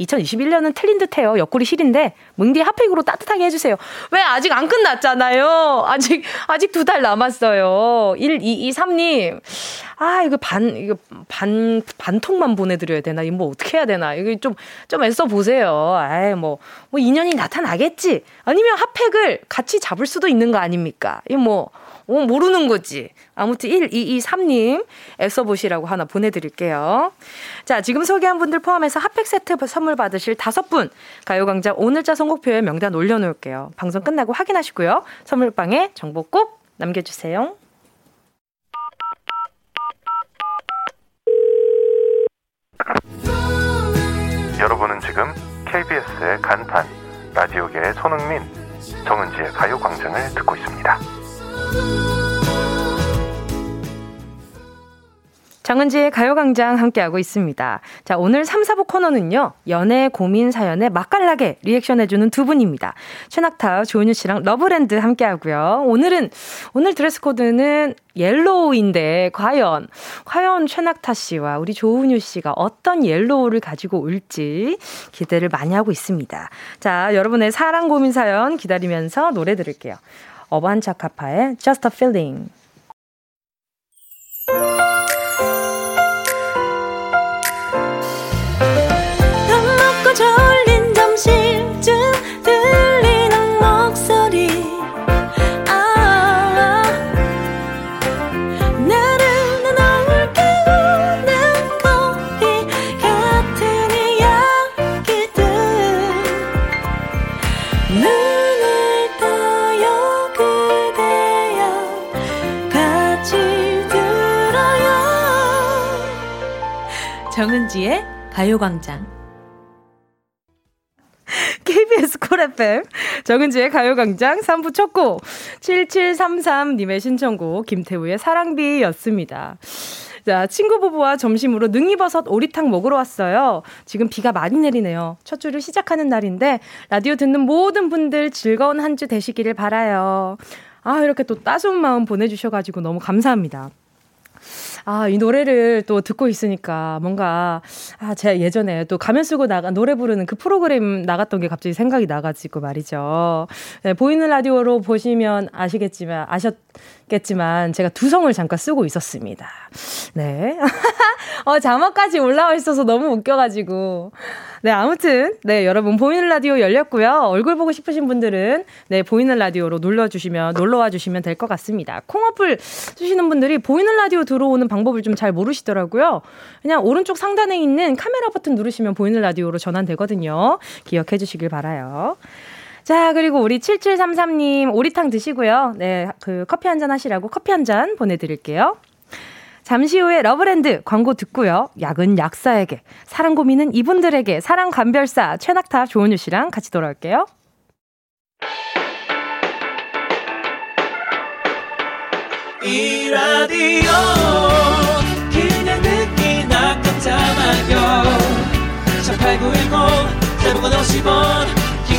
2021년은 틀린 듯해요. 옆구리 실인데 뭉디 핫팩으로 따뜻하게 해주세요. 왜 아직 안 끝났잖아요. 아직 아직 두 달 남았어요. 1223님, 아 이거 반 이거 반 반통만 보내드려야 되나? 이거 뭐 어떻게 해야 되나? 이거 좀좀 좀 애써 보세요. 아이 뭐뭐 뭐 인연이 나타나겠지. 아니면 핫팩을 같이 잡을 수도 있는 거 아닙니까? 이거 뭐 어, 모르는 거지. 아무튼 1223님 애써보시라고 하나 보내드릴게요. 자, 지금 소개한 분들 포함해서 핫팩 세트 선물 받으실 다섯 분 가요광장 오늘자 선곡표에 명단 올려놓을게요. 방송 끝나고 확인하시고요. 선물방에 정보 꼭 남겨주세요. 여러분은 지금 KBS의 간판 라디오계의 손흥민 정은지의 가요광장을 듣고 있습니다. 정은지의 가요광장 함께하고 있습니다. 자, 오늘 3, 4부 코너는요, 연애 고민 사연에 맛깔나게 리액션해주는 두 분입니다. 최낙타, 조은유 씨랑 Love Land 함께하고요. 오늘은, 오늘 dress code는 yellow인데, 과연, 과연 최낙타 씨와 우리 조은유 씨가 어떤 yellow를 가지고 올지 기대를 많이 하고 있습니다. 자, 여러분의 사랑 고민 사연 기다리면서 노래 들을게요. 어반자카파의 Just a Feeling. 가요광장. KBS 콜 FM 정은지의 가요광장 3부 첫 곡 7733님의 신청곡 김태우의 사랑비였습니다. 자, 친구 부부와 점심으로 능이버섯 오리탕 먹으러 왔어요. 지금 비가 많이 내리네요. 첫 주를 시작하는 날인데 라디오 듣는 모든 분들 즐거운 한 주 되시기를 바라요. 아, 이렇게 또 따스운 마음 보내주셔가지고 너무 감사합니다. 아, 이 노래를 또 듣고 있으니까 뭔가, 아, 제가 예전에 또 가면 쓰고 나가, 노래 부르는 그 프로그램 나갔던 게 갑자기 생각이 나가지고 말이죠. 네, 보이는 라디오로 보시면 아시겠지만, 아셨 겠지만, 제가 두성을 잠깐 쓰고 있었습니다. 네. 어, 자막까지 올라와 있어서 너무 웃겨가지고. 네, 아무튼, 네, 여러분, 보이는 라디오 열렸고요. 얼굴 보고 싶으신 분들은, 네, 보이는 라디오로 눌러주시면, 놀러와 주시면 될 것 같습니다. 콩어플 쓰시는 분들이 보이는 라디오 들어오는 방법을 좀 잘 모르시더라고요. 그냥 오른쪽 상단에 있는 카메라 버튼 누르시면 보이는 라디오로 전환되거든요. 기억해 주시길 바라요. 자, 그리고 우리 7733님 오리탕 드시고요. 네, 그 커피 한 잔 하시라고 커피 한 잔 보내드릴게요. 잠시 후에 Love Land 광고 듣고요. 약은 약사에게, 사랑 고민은 이분들에게, 사랑 감별사 최낙타 조은유 씨랑 같이 돌아올게요. 이 라디오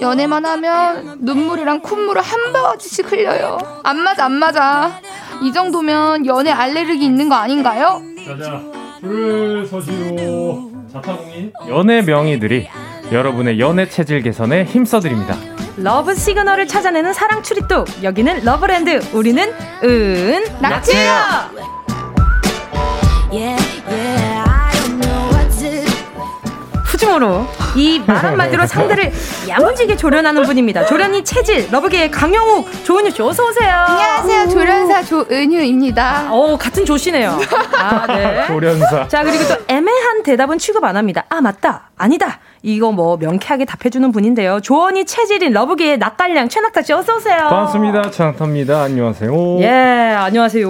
연애만 하면 눈물이랑 콧물을 한 바가지씩 흘려요. 안 맞아 안 맞아. 이 정도면 연애 알레르기 있는 거 아닌가요? 자자 줄 서시오 자타공인 연애 명의들이 여러분의 연애 체질 개선에 힘써드립니다. 러브 시그널을 찾아내는 사랑 추리뚝 여기는 러브랜드 우리는 은. 낙지야 후중으로 이 말 한마디로 상대를 야무지게 조련하는 분입니다. 조련이 체질 러브계의 강영욱 조은유 씨 어서 오세요. 안녕하세요 조련사 조은유입니다. 오 같은 조씨네요. 아 네. 조련사. 자 그리고 또 애매한 대답은 취급 안 합니다. 아 맞다 아니다 이거 뭐 명쾌하게 답해주는 분인데요. 조언이 체질인 love계의 낙갈량 최낙타 씨 어서 오세요. 반갑습니다. 최낙타입니다. 안녕하세요. 예, 안녕하세요.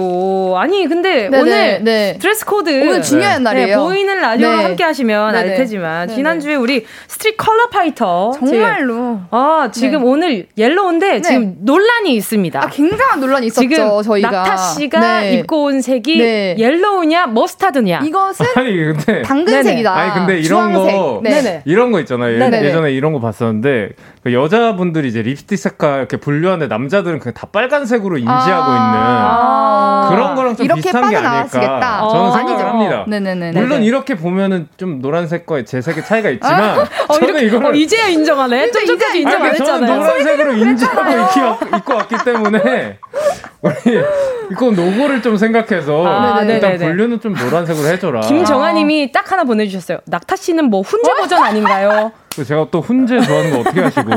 아니 근데 네네, 오늘 네. 드레스 코드 오늘 중요한 날이에요. 네, 보이는 라디오로 네. 함께 하시면 알 테지만 지난주에 우리 Street Color Fighter 정말로 아 지금 네. 오늘 yellow인데 네. 지금 논란이 있습니다. 아, 굉장한 논란이 있었죠. 지금 저희가 낙타 씨가 입고 온 색이 yellow냐 머스타드냐 이것은 아니 근데 당근색이다. 아니 근데 이런 주황색. 거 네. 이런 이런 거 있잖아요. 네네. 예전에 이런 거 봤었는데 그 여자분들이 이제 립스틱 색깔 이렇게 분류하는데 남자들은 그냥 다 빨간색으로 인지하고 아~ 있는 그런 거랑 좀 비슷한 게 아닐까 저는 생각을 합니다. 네네네. 물론 이렇게 보면은 좀 노란색과 제 색의 차이가 있지만 어, 저는 이거를 어, 이제야 인정하네. 좀 전까지 인정 안 했잖아요. 저는 노란색으로 인지하고 입고 왔기 때문에 우리 이건 노고를 좀 생각해서 아, 일단 분류는 좀 노란색으로 해줘라. 김정아님이 딱 하나 보내주셨어요. 낙타 씨는 뭐 훈제 버전 아닌가요? 제가 또 훈제 좋아하는 거 어떻게 하시고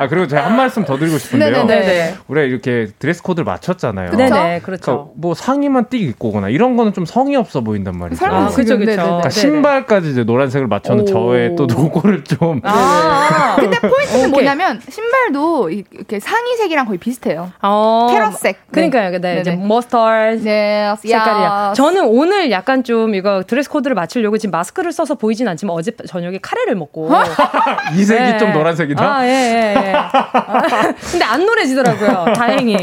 아 그리고 제가 한 말씀 더 드리고 싶은데요. 네네네. 우리가 이렇게 드레스 코드를 맞췄잖아요. 네네 그렇죠. 그러니까 뭐 상의만 띡 입고 오거나 이런 거는 좀 성의 없어 보인단 말이죠. 아, 그렇죠 그렇죠. 그러니까 신발까지 이제 노란색을 맞춰는 저의 또 노고를 좀. 아, 근데 포인트는 뭐냐면 신발도 이렇게 상의색이랑 거의 비슷해요. 어, carrot색. 그러니까요. 네, 이제 머스터드 네. 색깔이야. 저는 오늘 약간 좀 이거 드레스 코드를 맞추려고 지금 마스크를 써서 보이진 않지만 어제 저녁에 카레를 먹고 이 색이 네. 좀 노란색이다. 아, 예, 예, 예. 아, 근데 안 노래지더라고요. 다행히.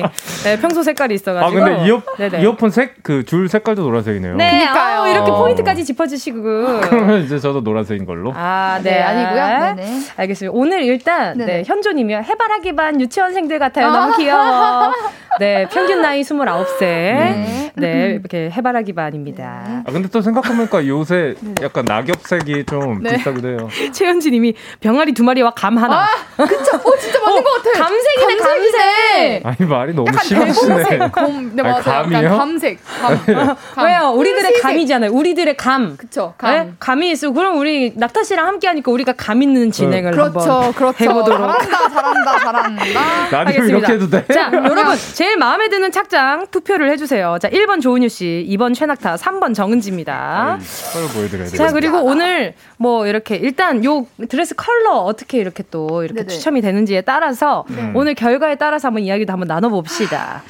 네, 평소 색깔이 있어가지고. 아, 근데 이어, 이어폰 색, 그 줄 색깔도 노란색이네요. 네, 그러니까요. 아, 이렇게 포인트까지 짚어주시고. 그러면 이제 저도 노란색인 걸로. 아, 네. 네 아니고요. 네네. 알겠습니다. 오늘 일단, 네, 현조님이요. 해바라기 반 유치원생들 같아요. 너무 귀여워. 네, 평균 나이 29세. 네, 네 이렇게 해바라기 반입니다. 아, 근데 또 생각해보니까 요새 약간 낙엽색이 좀 네. 비싸기도 해요. 최현진 님이 병아리 두 마리와 감 하나. 아, 그쵸. 어, 진짜 맞는 어, 것 같아. 감색이네, 감색. 아니, 말이 너무 심하시네. 검, 네, 맞아요. 감이요? 감색. 감. 감. 왜요? 우리들의 감이잖아요. 우리들의 감. 그쵸. 감. 네? 감이 있어. 그럼 우리 낙타 씨랑 함께 하니까 우리가 감 있는 진행을 그렇죠, 한번 그렇죠. 해보도록. 잘한다, 잘한다, 잘한다. 라디오 이렇게 해도 돼? 자, 여러분. 제일 마음에 드는 착장 투표를 해주세요. 자, 1번 조은유 씨, 2번 최낙타, 3번 정은지입니다. 컬러 보여드려야 자, 그리고 오늘 뭐 이렇게 일단 요 드레스 컬러 어떻게 이렇게 또 이렇게 네네. 추첨이 되는 지에 따라서 네. 오늘 결과에 따라서 한번 이야기도 한번 나눠봅시다.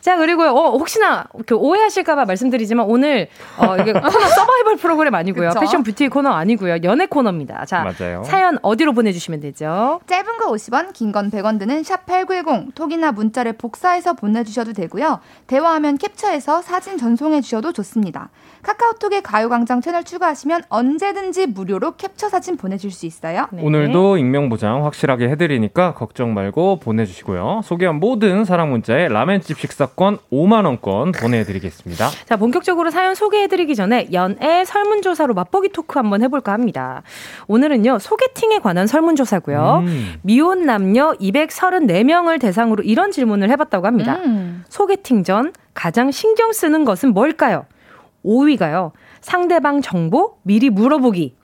자, 그리고요, 어, 혹시나 그 오해하실까봐 말씀드리지만 오늘, 어, 이게 코너 서바이벌 프로그램 아니고요. 그쵸? 패션 뷰티 코너 아니고요. 연애 코너입니다. 자, 맞아요. 사연 어디로 보내주시면 되죠? 짧은 거 50원, 긴 건 100원 드는 샵8910, 톡이나 문자를 복사해서 보내주셔도 되고요. 대화하면 캡처해서 사진 전송해 주셔도 좋습니다. 카카오톡에 가요광장 채널 추가하시면 언제든지 무료로 캡처 사진 보내줄 수 있어요. 네. 오늘도 익명 보장 확실하게 해드리니까 걱정 말고 보내주시고요. 소개한 모든 사랑 문자에 라멘집 식사권 5만 원권 보내드리겠습니다. 자 본격적으로 사연 소개해드리기 전에 연애 설문조사로 맛보기 토크 한번 해볼까 합니다. 오늘은요 소개팅에 관한 설문조사고요. 음. 미혼 남녀 234명을 대상으로 이런 질문을 해봤다고 합니다. 음. 소개팅 전 가장 신경 쓰는 것은 뭘까요? 5위가요. 상대방 정보 미리 물어보기.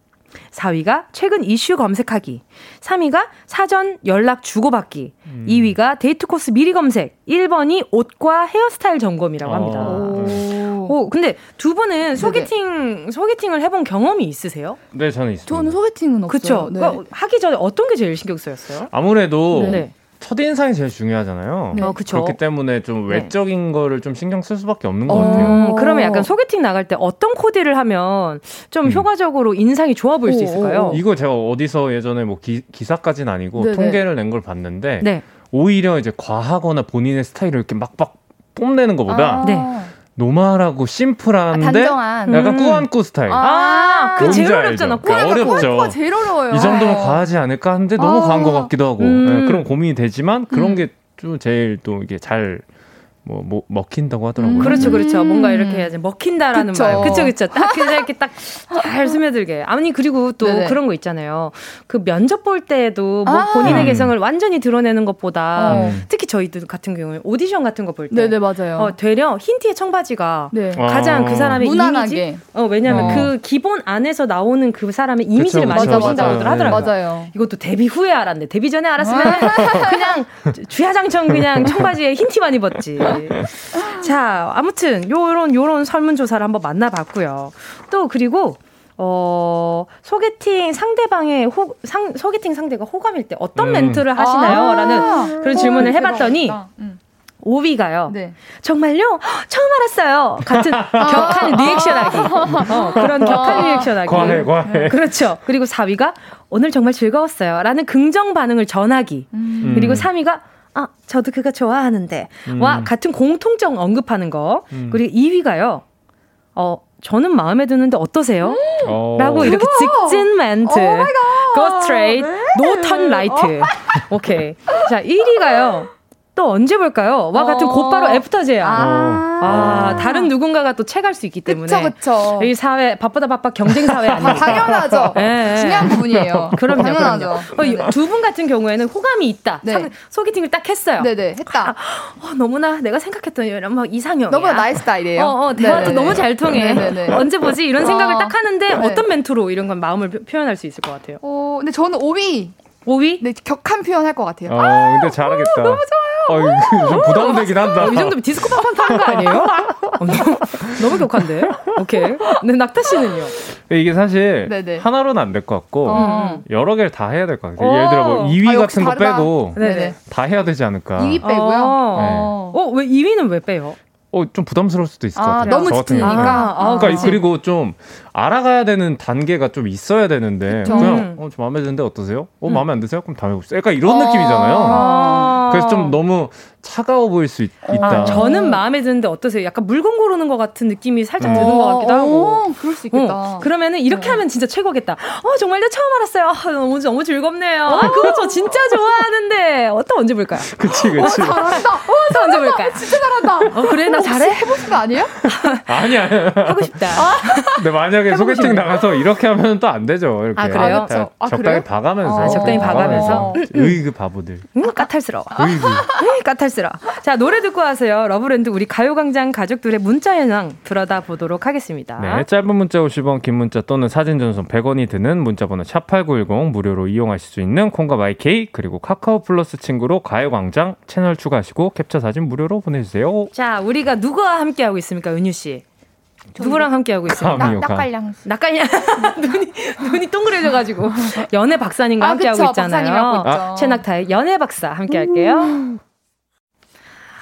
4위가 최근 이슈 검색하기. 3위가 사전 연락 주고받기. 음. 2위가 데이트 코스 미리 검색. 1번이 옷과 헤어스타일 점검이라고 합니다. 오. 오, 근데 두 분은 소개팅 네네. 소개팅을 해본 경험이 있으세요? 네, 저는 있습니다. 저는 소개팅은 없어요. 그렇죠. 네. 하기 전에 어떤 게 제일 신경 쓰였어요? 아무래도 네. 첫인상이 제일 중요하잖아요. 네. 어, 그렇기 때문에 좀 네. 외적인 네. 거를 좀 신경 쓸 수밖에 없는 것 어, 같아요. 그러면 약간 소개팅 나갈 때 어떤 코디를 하면 좀 음. 효과적으로 인상이 좋아 보일 수 있을까요? 이거 제가 어디서 예전에 뭐 기, 기사까지는 아니고 네네. 통계를 낸 걸 봤는데 네. 오히려 이제 과하거나 본인의 스타일을 이렇게 막막 뽐내는 것보다 아. 네. 노멀하고 심플한데 아, 약간 음. 꾸안꾸 스타일. 아, 그 제일 어렵잖아. 그러니까 어렵죠. 제일 어려워요. 이 정도면 과하지 않을까 하는데 너무 아. 과한 것 같기도 하고 음. 네, 그런 고민이 되지만 그런 음. 게좀 제일 또 이게 잘 뭐, 뭐 먹힌다고 하더라고요. 음, 그렇죠, 그렇죠. 뭔가 이렇게 해야지 먹힌다라는 그쵸. 말. 그렇죠, 그렇죠. 딱 이렇게 딱 잘 스며들게. 아니 그리고 또 네네. 그런 거 있잖아요. 그 면접 볼 때도 뭐 아~ 본인의 개성을 완전히 드러내는 것보다 어. 특히 저희들 같은 경우에 오디션 같은 거 볼 때, 네네 맞아요. 어, 되려 흰 티에 청바지가 네. 가장 그 사람의 무난하게. 이미지. 어 왜냐하면 어. 그 기본 안에서 나오는 그 사람의 이미지를 그쵸, 많이 보신다고 하더라고요. 맞아요. 이것도 데뷔 후에 알았네. 데뷔 전에 알았으면 그냥 주야장청 그냥 청바지에 흰 티만 입었지. 자, 아무튼 요런 요런 설문 조사를 한번 만나 봤고요. 또 그리고 어, 소개팅 상대방의 호, 상, 소개팅 상대가 호감일 때 어떤 음. 멘트를 하시나요? 아~ 라는 그런 질문을 해 봤더니, 음. 5위가요. 네. 정말요? 처음 알았어요. 같은 격한 리액션하기. 어, 그런 격한 리액션하기. 과해, 과해. 그렇죠. 그리고 4위가 오늘 정말 즐거웠어요. 라는 긍정 반응을 전하기. 음. 그리고 3위가 아, 저도 그거 좋아하는데. 음. 와, 같은 공통점 언급하는 거. 음. 그리고 2위가요. 어, 저는 마음에 드는데 어떠세요? 음. 라고 이렇게 직진 멘트. Go straight, no turn right. 오케이. 자, 1위가요. 또 언제 볼까요? 와 같은 어. 곧바로 애프터제야. 아. 아, 다른 누군가가 또 채갈 수 있기 때문에. 그쵸, 이 사회 바쁘다 바빠 경쟁 사회 아니에요? 당연하죠. 네. 중요한 부분이에요. 그럼요. 당연하죠. 어, 두분 같은 경우에는 호감이 있다. 네. 소개팅을 딱 했어요. 네네. 했다. 아, 어, 너무나 내가 생각했던 이런 막 이상형. 너무 나의 스타일이에요. 어, 어 대화도 너무 잘 통해. 네네네. 언제 보지 이런 생각을 어. 딱 하는데 네. 어떤 멘트로 이런 건 마음을 표현할 수 있을 것 같아요. 어, 근데 저는 5위 5위? 네, 격한 표현 할 것 같아요. 어, 아, 근데 잘하겠다. 오, 너무 좋아요. 어, 좀 부담되긴 한다. 어, 이 정도면 디스코 팡팡 타는 거 아니에요? 어, 너무, 격한데? 오케이. 네, 낙타 씨는요? 이게 사실 네네. 하나로는 안 될 것 같고, 어. 여러 개를 다 해야 될 것 같아요. 예를 들어 뭐 2위 아, 같은 거 다르다. 빼고, 네네. 다 해야 되지 않을까. 2위 빼고요? 네. 어, 왜 2위는 왜 빼요? 어, 좀 부담스러울 수도 있을 것 아, 같아요. 너무 짙으니까. 아, 그러니까 그리고 좀 알아가야 되는 단계가 좀 있어야 되는데 그쵸. 그냥 음. 어, 좀 마음에 드는데 어떠세요? 어, 음. 마음에 안 드세요? 그럼 다음에 봅시다. 약간 이런 아~ 느낌이잖아요. 그래서 좀 너무 차가워 보일 수 있, 다 아, 저는 마음에 드는데 어떠세요? 약간 물건 고르는 것 같은 느낌이 살짝 드는 것 같기도 하고. 어, 그럴 수 있겠다. 어, 그러면은 이렇게 네. 하면 진짜 최고겠다. 어, 정말 나 처음 알았어요. 아, 너무, 너무 즐겁네요. 아, 그거 저 진짜 좋아하는데. 어떤 언제 볼까요? 그치, 그치. 어, 잘한다. 어, 또 언제 볼까요? 진짜 잘한다. 어, 그래? 나 잘해? 해보신 거 아니에요? 아니야. 하고 싶다. 근데 만약에 소개팅 나가서 이렇게 하면 또 안 되죠. 이렇게. 아, 그래요? 자, 아, 적당히 봐가면서. 아, 적당히 봐가면서. 으이그 바보들. 음, 까탈스러워. 으이그. 까탈스러워. 자, 노래 듣고 하세요. 러브랜드 우리 가요광장 가족들의 문자 현황 들어다 보도록 하겠습니다. 네, 짧은 문자 50원, 긴 문자 또는 사진 전송 100원이 드는 문자번호 샵8910 무료로 이용하실 수 있는 콩과 마이케이 그리고 카카오 플러스 친구로 가요광장 채널 추가하시고 캡처 사진 무료로 보내주세요. 자, 우리가 누구와 함께하고 있습니까, 은유 씨? 누구랑 함께 하고 있어요? 낙갈량. 낙갈량. 눈이 눈이 동그래져 가지고 연애 박사님과 아, 함께 하고 있잖아요. 아. 최낙타의 연애 박사 함께 할게요.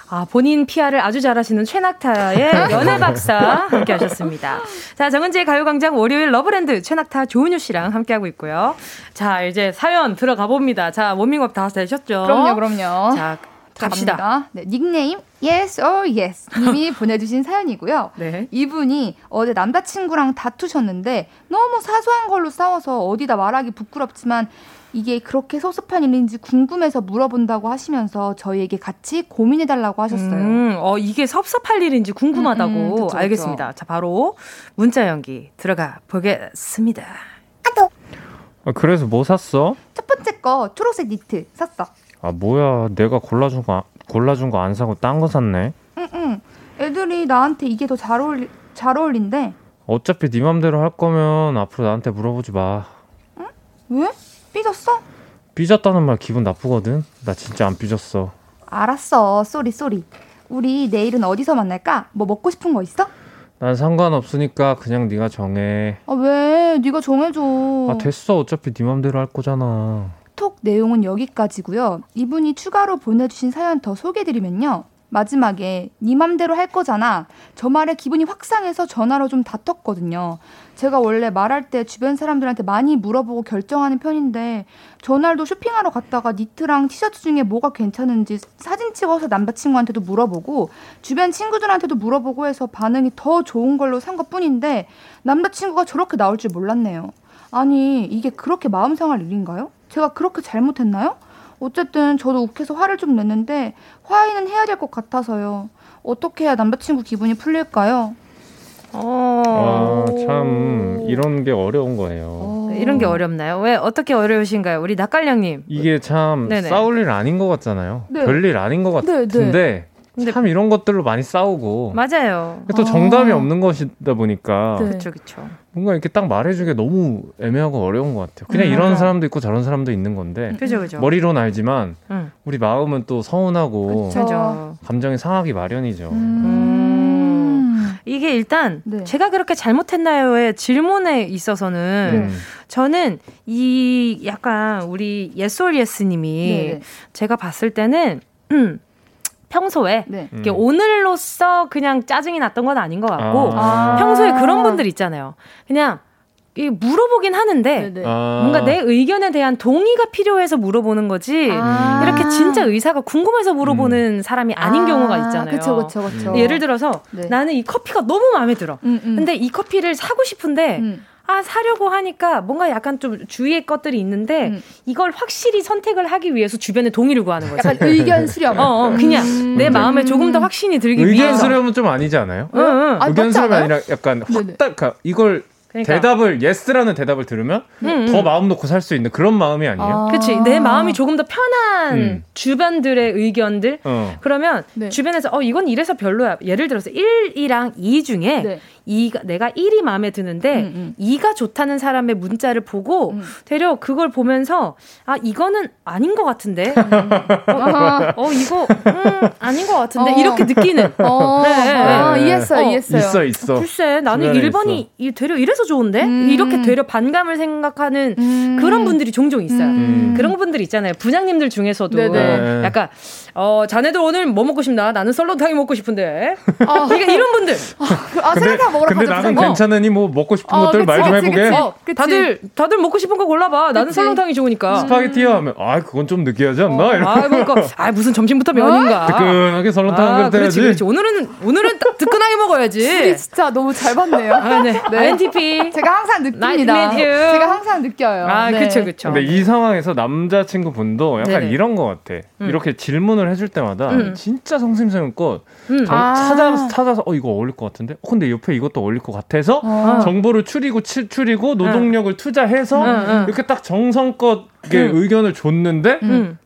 아, 본인 PR을 아주 잘하시는 최낙타의 연애 박사 함께 하셨습니다. 자, 정은지의 가요광장 월요일 러브랜드 최낙타 조은유 씨랑 함께하고 있고요. 자, 이제 사연 들어가 봅니다. 자, 워밍업 다 되셨죠? 그럼요, 그럼요. 자, 갑시다. 네, 닉네임 yes or yes 님이 보내주신 사연이고요. 네. 이분이 어제 남자친구랑 다투셨는데 너무 사소한 걸로 싸워서 어디다 말하기 부끄럽지만 이게 그렇게 섭섭한 일인지 궁금해서 물어본다고 하시면서 저희에게 같이 고민해달라고 하셨어요. 음, 어, 이게 섭섭할 일인지 궁금하다고. 음, 음, 그쵸, 알겠습니다. 그쵸. 자, 바로 문자 연기 들어가 보겠습니다. 아, 그래서 뭐 샀어? 첫 번째 거 초록색 니트 샀어. 아 뭐야 내가 골라준 거 골라준 거 안 사고 딴 거 샀네. 응응. 애들이 나한테 이게 더 잘 어울리 잘 어울린대. 어차피 네 맘대로 할 거면 앞으로 나한테 물어보지 마. 응? 왜? 삐졌어? 삐졌다는 말 기분 나쁘거든. 나 진짜 안 삐졌어. 알았어. sorry sorry. 우리 내일은 어디서 만날까? 뭐 먹고 싶은 거 있어? 난 상관없으니까 그냥 네가 정해. 아 왜? 네가 정해줘. 아 됐어. 어차피 네 맘대로 할 거잖아. 톡 내용은 여기까지고요. 이분이 추가로 보내주신 사연 더 소개드리면요. 마지막에 네 맘대로 할 거잖아. 저 말에 기분이 확 상해서 전화로 좀 다퉜거든요. 제가 원래 말할 때 주변 사람들한테 많이 물어보고 결정하는 편인데 전날도 쇼핑하러 갔다가 니트랑 티셔츠 중에 뭐가 괜찮은지 사진 찍어서 남자친구한테도 물어보고 주변 친구들한테도 물어보고 해서 반응이 더 좋은 걸로 산 것뿐인데 남자친구가 저렇게 나올 줄 몰랐네요. 아니 이게 그렇게 마음 상할 일인가요? 제가 그렇게 잘못했나요? 어쨌든 저도 욱해서 화를 좀 냈는데 화해는 해야 될 것 같아서요. 어떻게 해야 남자친구 기분이 풀릴까요? 어... 아, 참 이런 게 어려운 거예요. 어... 이런 게 어렵나요? 왜 어떻게 어려우신가요? 우리 낙갈량님. 이게 참 네네. 싸울 일 아닌 것 같잖아요. 네. 별일 아닌 것 네, 네. 같은데 네, 참 이런 것들로 많이 싸우고 맞아요. 또 정답이 아. 없는 것이다 보니까 그렇죠, 그렇죠. 뭔가 이렇게 딱 말해주기 너무 애매하고 어려운 것 같아요. 그냥 음, 이런 맞아. 사람도 있고 저런 사람도 있는 건데 그죠, 그죠. 머리로는 알지만 음. 우리 마음은 또 서운하고 그쵸. 감정이 상하기 마련이죠. 음. 이게 일단 네. 제가 그렇게 잘못했나요의 질문에 있어서는 네. 저는 이 약간 우리 예솔예스님이 네. 제가 봤을 때는 음, 평소에 네. 음. 오늘로써 그냥 짜증이 났던 건 아닌 것 같고 아. 평소에 그런 분들 있잖아요. 그냥 이 물어보긴 하는데 아. 뭔가 내 의견에 대한 동의가 필요해서 물어보는 거지 아. 이렇게 진짜 의사가 궁금해서 물어보는 음. 사람이 아닌 아. 경우가 있잖아요. 그쵸, 그쵸, 그쵸. 예를 들어서 네. 나는 이 커피가 너무 마음에 들어. 음, 음. 근데 이 커피를 사고 싶은데 음. 아 사려고 하니까 뭔가 약간 좀 주위의 것들이 있는데 음. 이걸 확실히 선택을 하기 위해서 주변의 동의를 구하는 거죠. 약간 의견 수렴. 어, 어 그냥 음. 내 마음에 조금 더 확신이 들기 의견 위해서. 의견 수렴은 좀 아니지 않아요? 응, 응. 의견 수렴이 아니라 약간 확딱 이걸 그러니까. 대답을 yes라는 대답을 들으면 음, 더 마음 놓고 살 수 있는 그런 마음이 아니에요? 아~ 그렇지. 내 마음이 조금 더 편한 음. 주변들의 의견들. 어. 그러면 네. 주변에서 어 이건 이래서 별로야. 예를 들어서 1이랑 2 중에 네. 2가 내가 1이 마음에 드는데 음, 음. 2가 좋다는 사람의 문자를 보고 음. 되려 그걸 보면서 아 이거는 아닌 것 같은데 어, 어, 이거 음, 아닌 것 같은데 어. 이렇게 느끼는 어. 네. 아, 이해했어요 어. 이해했어요 있어 있어 글쎄 나는 1번이 이 되려 이래서 좋은데 음. 이렇게 되려 반감을 생각하는 음. 그런 분들이 종종 있어요 음. 그런 분들 있잖아요 부장님들 중에서도 네네. 약간 어 자네들 오늘 뭐 먹고 싶나 나는 썰렁탕이 먹고 싶은데 아. 그러니까 이런 분들 아 썰렁탕 먹으러 근데 나는 괜찮으니 뭐 먹고 싶은 어, 것들 말 좀 해보게. 어, 다들 다들 먹고 싶은 거 골라봐. 나는 설렁탕이 좋으니까. 스파게티요 하면 아 그건 좀 느끼하지 않나? 어, 아 그러니까 아 무슨 점심부터 면인가. 뜨끈하게 설렁탕 아, 그렇지, 그렇지. 오늘은 오늘은 뜨끈하게 먹어야지. 진짜 너무 잘 봤네요. 아, 네. 네. INTP. 제가 항상 느낍니다. 제가 항상 느껴요. 아 네. 그렇죠 그렇죠. 근데 이 상황에서 남자친구 분도 약간 네네. 이런 것 같아. 음. 이렇게 질문을 해줄 때마다 음. 진짜 성심성의껏 음. 아. 찾아 찾아서 어 이거 어울릴 것 같은데. 어, 근데 옆에 이 것도 어울릴 것 같아서 어. 정보를 추리고 치, 추리고 노동력을 응. 투자해서 응, 이렇게 딱 정성껏 응. 의견을 줬는데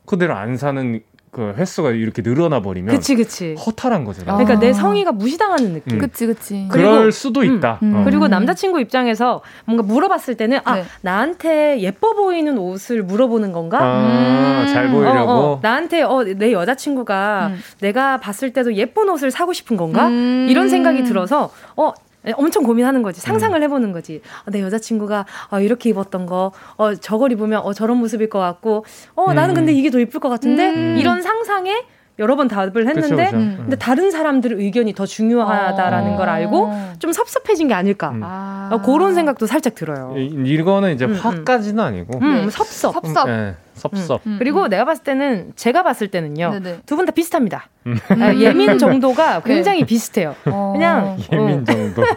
그대로 안 사는 그 횟수가 이렇게 늘어나 버리면 그치 그치 허탈한 거잖아. 그러니까 내 성의가 무시당하는 느낌. 음. 그치 그치. 그럴 수도 있다. 음. 어. 그리고 남자친구 입장에서 뭔가 물어봤을 때는 아 네. 나한테 예뻐 보이는 옷을 물어보는 건가? 아, 음. 잘 보이려고. 어, 어. 나한테 어 내 여자친구가 음. 내가 봤을 때도 예쁜 옷을 사고 싶은 건가? 음. 이런 생각이 들어서 어 예, 엄청 고민하는 거지. 상상을 음. 해보는 거지. 어, 내 여자친구가 어, 이렇게 입었던 거, 어, 저걸 입으면 어, 저런 모습일 것 같고, 어, 나는 근데 음. 이게 더 이쁠 것 같은데? 음. 이런 상상에 여러 번 답을 했는데 그쵸, 그쵸. 음. 근데 다른 사람들의 의견이 더 중요하다라는 어. 걸 알고 좀 섭섭해진 게 아닐까 음. 어, 그런 생각도 살짝 들어요. 이, 거는 이제 음, 화까지는 아니고 음, 섭섭. 섭섭. 네. 섭섭. 음. 그리고 내가 봤을 때는 제가 봤을 때는요 두 분 다 비슷합니다. 음. 아, 예민 정도가 네. 굉장히 네. 비슷해요. 어. 그냥 예민 어. 정도.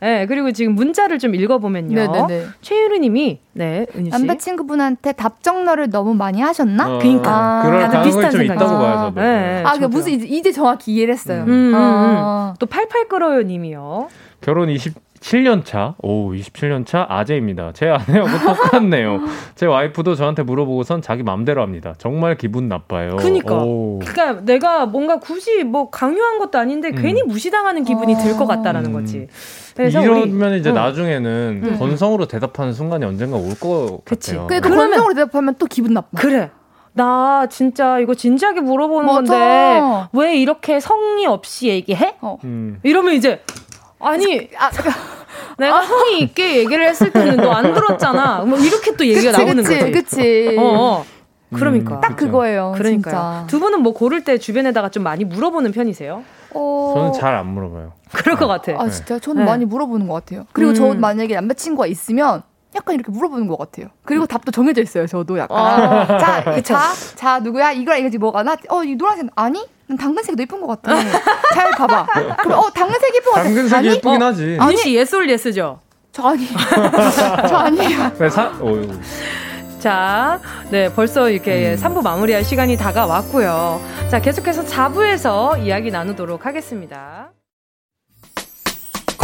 네, 그리고 지금 문자를 좀 읽어보면요. 네네네. 최유리님이 네, 남자친구분한테 답정너를 너무 많이 하셨나? 어, 그러니까 아, 그럴 가능성이 좀 있다고 봐요. 네, 네, 아, 그 무슨 이제, 이제 정확히 이해를 했어요. 음, 음, 음. 아. 또 88끌어요 님이요. 결혼 20 7년 차, 오, 27년 차 아재입니다. 제 아내하고 똑같네요. 제 와이프도 저한테 물어보고선 자기 맘대로 합니다. 정말 기분 나빠요. 그니까. 그니까 내가 뭔가 굳이 뭐 강요한 것도 아닌데 음. 괜히 무시당하는 기분이 들것 같다라는 거지. 그래서 이러면 우리, 이제 응. 나중에는 응. 건성으로 대답하는 순간이 언젠가 올 것 같아요. 그러니까 건성으로 대답하면 또 기분 나빠. 그래. 나 진짜 이거 진지하게 물어보는 맞아. 건데 왜 이렇게 성의 없이 얘기해? 어. 음. 이러면 이제 아니, 아, 내가 성의 있게 얘기를 했을 때는 너 안 들었잖아. 뭐 이렇게 또 얘기가 그치, 나오는 그치, 거지. 그치. 어, 어. 그러니까. 음, 딱 그거예요. 그러니까. 두 분은 뭐 고를 때 주변에다가 좀 많이 물어보는 편이세요? 어... 저는 잘 안 물어봐요. 그럴 것 같아. 아, 진짜 저는 네. 많이 물어보는 것 같아요. 그리고 음. 저 만약에 남자친구가 있으면 약간 이렇게 물어보는 것 같아요. 그리고 답도 정해져 있어요. 저도 약간. 아, 자, 자, 자, 누구야? 이거랑 이거지 뭐가 나? 어, 이 노란색 아니? 난 당근색이 더 예쁜 것 같아. 잘 봐봐. 그럼 어, 당근색 예쁜 것 같아. 당근색이 예쁘긴 어, 하지. 아니 씨 yes or yes죠. 저 아니. 저 아니에요. 네, 사, 어, 자, 네, 벌써 이렇게 음. 3부 마무리할 시간이 다가왔고요. 자, 계속해서 4부에서 이야기 나누도록 하겠습니다.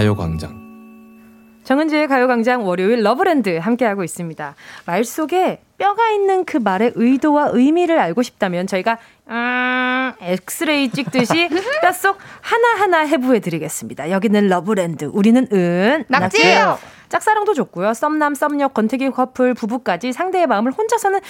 가요광장. 정은지의 가요광장 월요일 러브랜드 함께하고 있습니다. 말 속에 뼈가 있는 그 말의 의도와 의미를 알고 싶다면 저희가 음, 엑스레이 찍듯이 뼛속 하나하나 해부해드리겠습니다. 여기는 러브랜드, 우리는 은, 낙지예요. 짝사랑도 좋고요. 썸남, 썸녀, 권태기 커플, 부부까지 상대의 마음을 혼자서는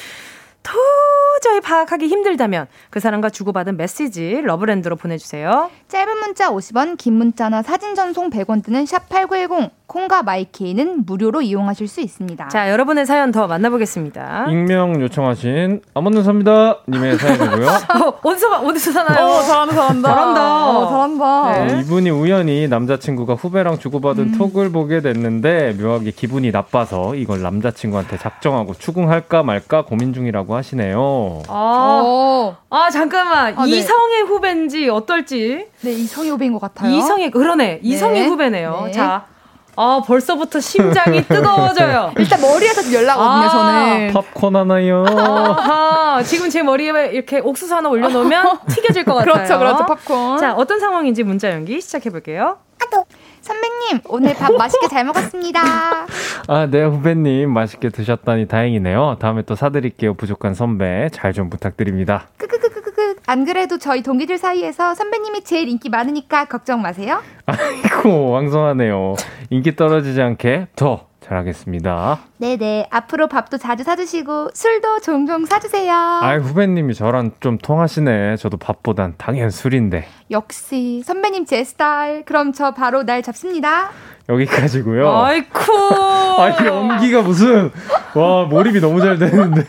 도저히 파악하기 힘들다면 그 사람과 주고받은 메시지 러브랜드로 보내주세요. 짧은 문자 50원, 긴 문자나 사진 전송 100원 드는 샵8910 콩과 마이케이는 무료로 이용하실 수 있습니다. 자, 여러분의 사연 더 만나보겠습니다. 익명 요청하신 아몬드사입니다 님의 사연이고요. 어, 어디서 어디서 사나요? 어, 잘한다, 잘한다. 잘한다. 어, 잘한다. 네. 어, 이분이 우연히 남자친구가 후배랑 주고받은 음. 톡을 보게 됐는데 묘하게 기분이 나빠서 이걸 남자친구한테 작정하고 추궁할까 말까 고민 중이라고 하시네요. 아, 어. 아 잠깐만. 아, 네. 이성의 후배인지 어떨지. 네, 이성의 후배인 것 같아요. 이성의, 그러네. 이성의 네. 후배네요. 네. 자. 아, 벌써부터 심장이 뜨거워져요. 일단 머리에서 좀 연락 오네, 아, 저는. 팝콘 하나요. 아하, 지금 제 머리에 이렇게 옥수수 하나 올려놓으면 튀겨질 것 같아요. 그렇죠, 그렇죠, 팝콘. 자, 어떤 상황인지 문자 연기 시작해 볼게요. 아또 선배님, 오늘 밥 맛있게 잘 먹었습니다. 아, 네, 후배님. 맛있게 드셨다니 다행이네요. 다음에 또 사드릴게요. 부족한 선배. 잘 좀 부탁드립니다. 크크크크크. 안 그래도 저희 동기들 사이에서 선배님이 제일 인기 많으니까 걱정 마세요. 아이고, 왕성하네요. 인기 떨어지지 않게 더 잘하겠습니다. 네네. 앞으로 밥도 자주 사주시고 술도 종종 사주세요. 아 후배님이 저랑 좀 통하시네. 저도 밥보단 당연 술인데. 역시 선배님 제 스타일. 그럼 저 바로 날 잡습니다. 여기까지고요. 아이쿠. 아니 연기가 무슨 와 몰입이 너무 잘 되는데.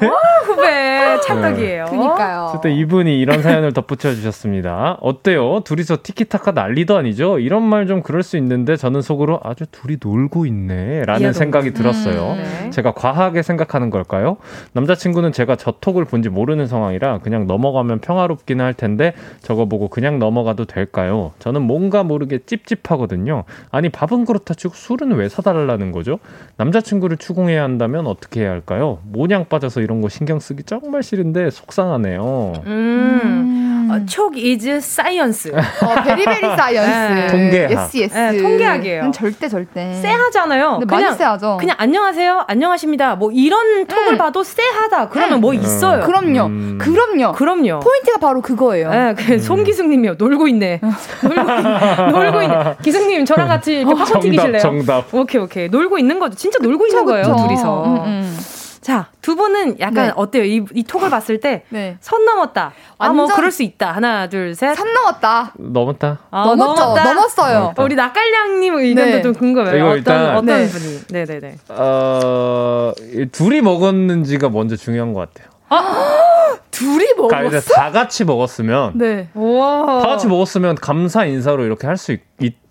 후배 찰떡이에요. 네. 그니까요. 어쨌든 이분이 이런 사연을 덧붙여 주셨습니다. 어때요? 둘이서 티키타카 난리도 아니죠? 이런 말 좀 그럴 수 있는데 저는 속으로 아주 둘이 놀고 있네라는 생각이 들었어요. 음, 네. 제가 과하게 생각하는 걸까요? 남자친구는 제가 저 톡을 본지 모르는 상황이라 그냥 넘어가면 평화롭기는 할 텐데 저거 보고 그냥 넘어가도 될까요? 저는 뭔가 모르게 찝찝하거든요. 아니 밥은 그렇다 치고 술은 왜 사달라는 거죠? 남자친구를 추궁해야 한다면 어떻게 해야 할까요? 모냥 빠져서 이런 거 신경 쓰기 정말 싫은데 속상하네요. 음. 음. 어, 촉 is science. 어, very very science. 네. 통계학. yes yes. 네, 통계학이에요. 절대 절대. 쎄하잖아요. 그냥 쎄하죠. 그냥 안녕하세요. 안녕하십니다. 뭐 이런 톡을 음. 봐도 쎄하다. 그러면 음. 뭐 있어요. 그럼요. 음. 그럼요. 그럼요. 포인트가 바로 그거예요. 네, 그 송기승 님이요. 놀고 있네. 놀고, 있네. 놀고 있네. 기승 님 저랑 같이 이렇게 팝콘 튀기실래요? 정답. 오케이 오케이. 놀고 있는 거죠. 진짜 놀고 그쵸, 있는 거예요. 그쵸. 둘이서. 자, 두 분은 약간 네. 어때요? 이, 이 톡을 봤을 때, 네. 선 넘었다. 아, 뭐, 그럴 수 있다. 하나, 둘, 셋. 선 넘었다. 넘었다. 아, 넘었죠. 넘었다. 넘었어요. 넘었다. 우리 낙갈량님 의견도 네. 좀 궁금해요. 이거 어떤, 일단, 어떤 네. 분이. 네 네 네. 어, 둘이 먹었는지가 먼저 중요한 것 같아요. 아, 둘이 그러니까 먹었어? 다 같이 먹었으면 네. 다 같이 먹었으면 감사 인사로 이렇게 할 수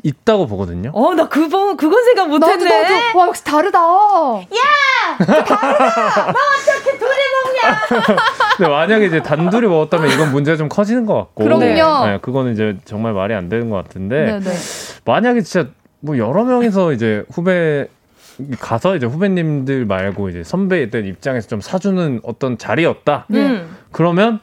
있다고 보거든요. 어, 나 그건 그건 생각 못 했네. 나도, 나도. 와, 역시 다르다. 야! 다르다. 나 어떻게 둘이 먹냐? 근데 만약에 이제 단둘이 먹었다면 이건 문제가 좀 커지는 것 같고. 그럼요. 네, 그거는 이제 정말 말이 안 되는 것 같은데. 네네. 네. 만약에 진짜 뭐 여러 명이서 이제 후배 가서 이제 후배님들 말고 이제 선배들 입장에서 좀 사주는 어떤 자리였다. 음. 그러면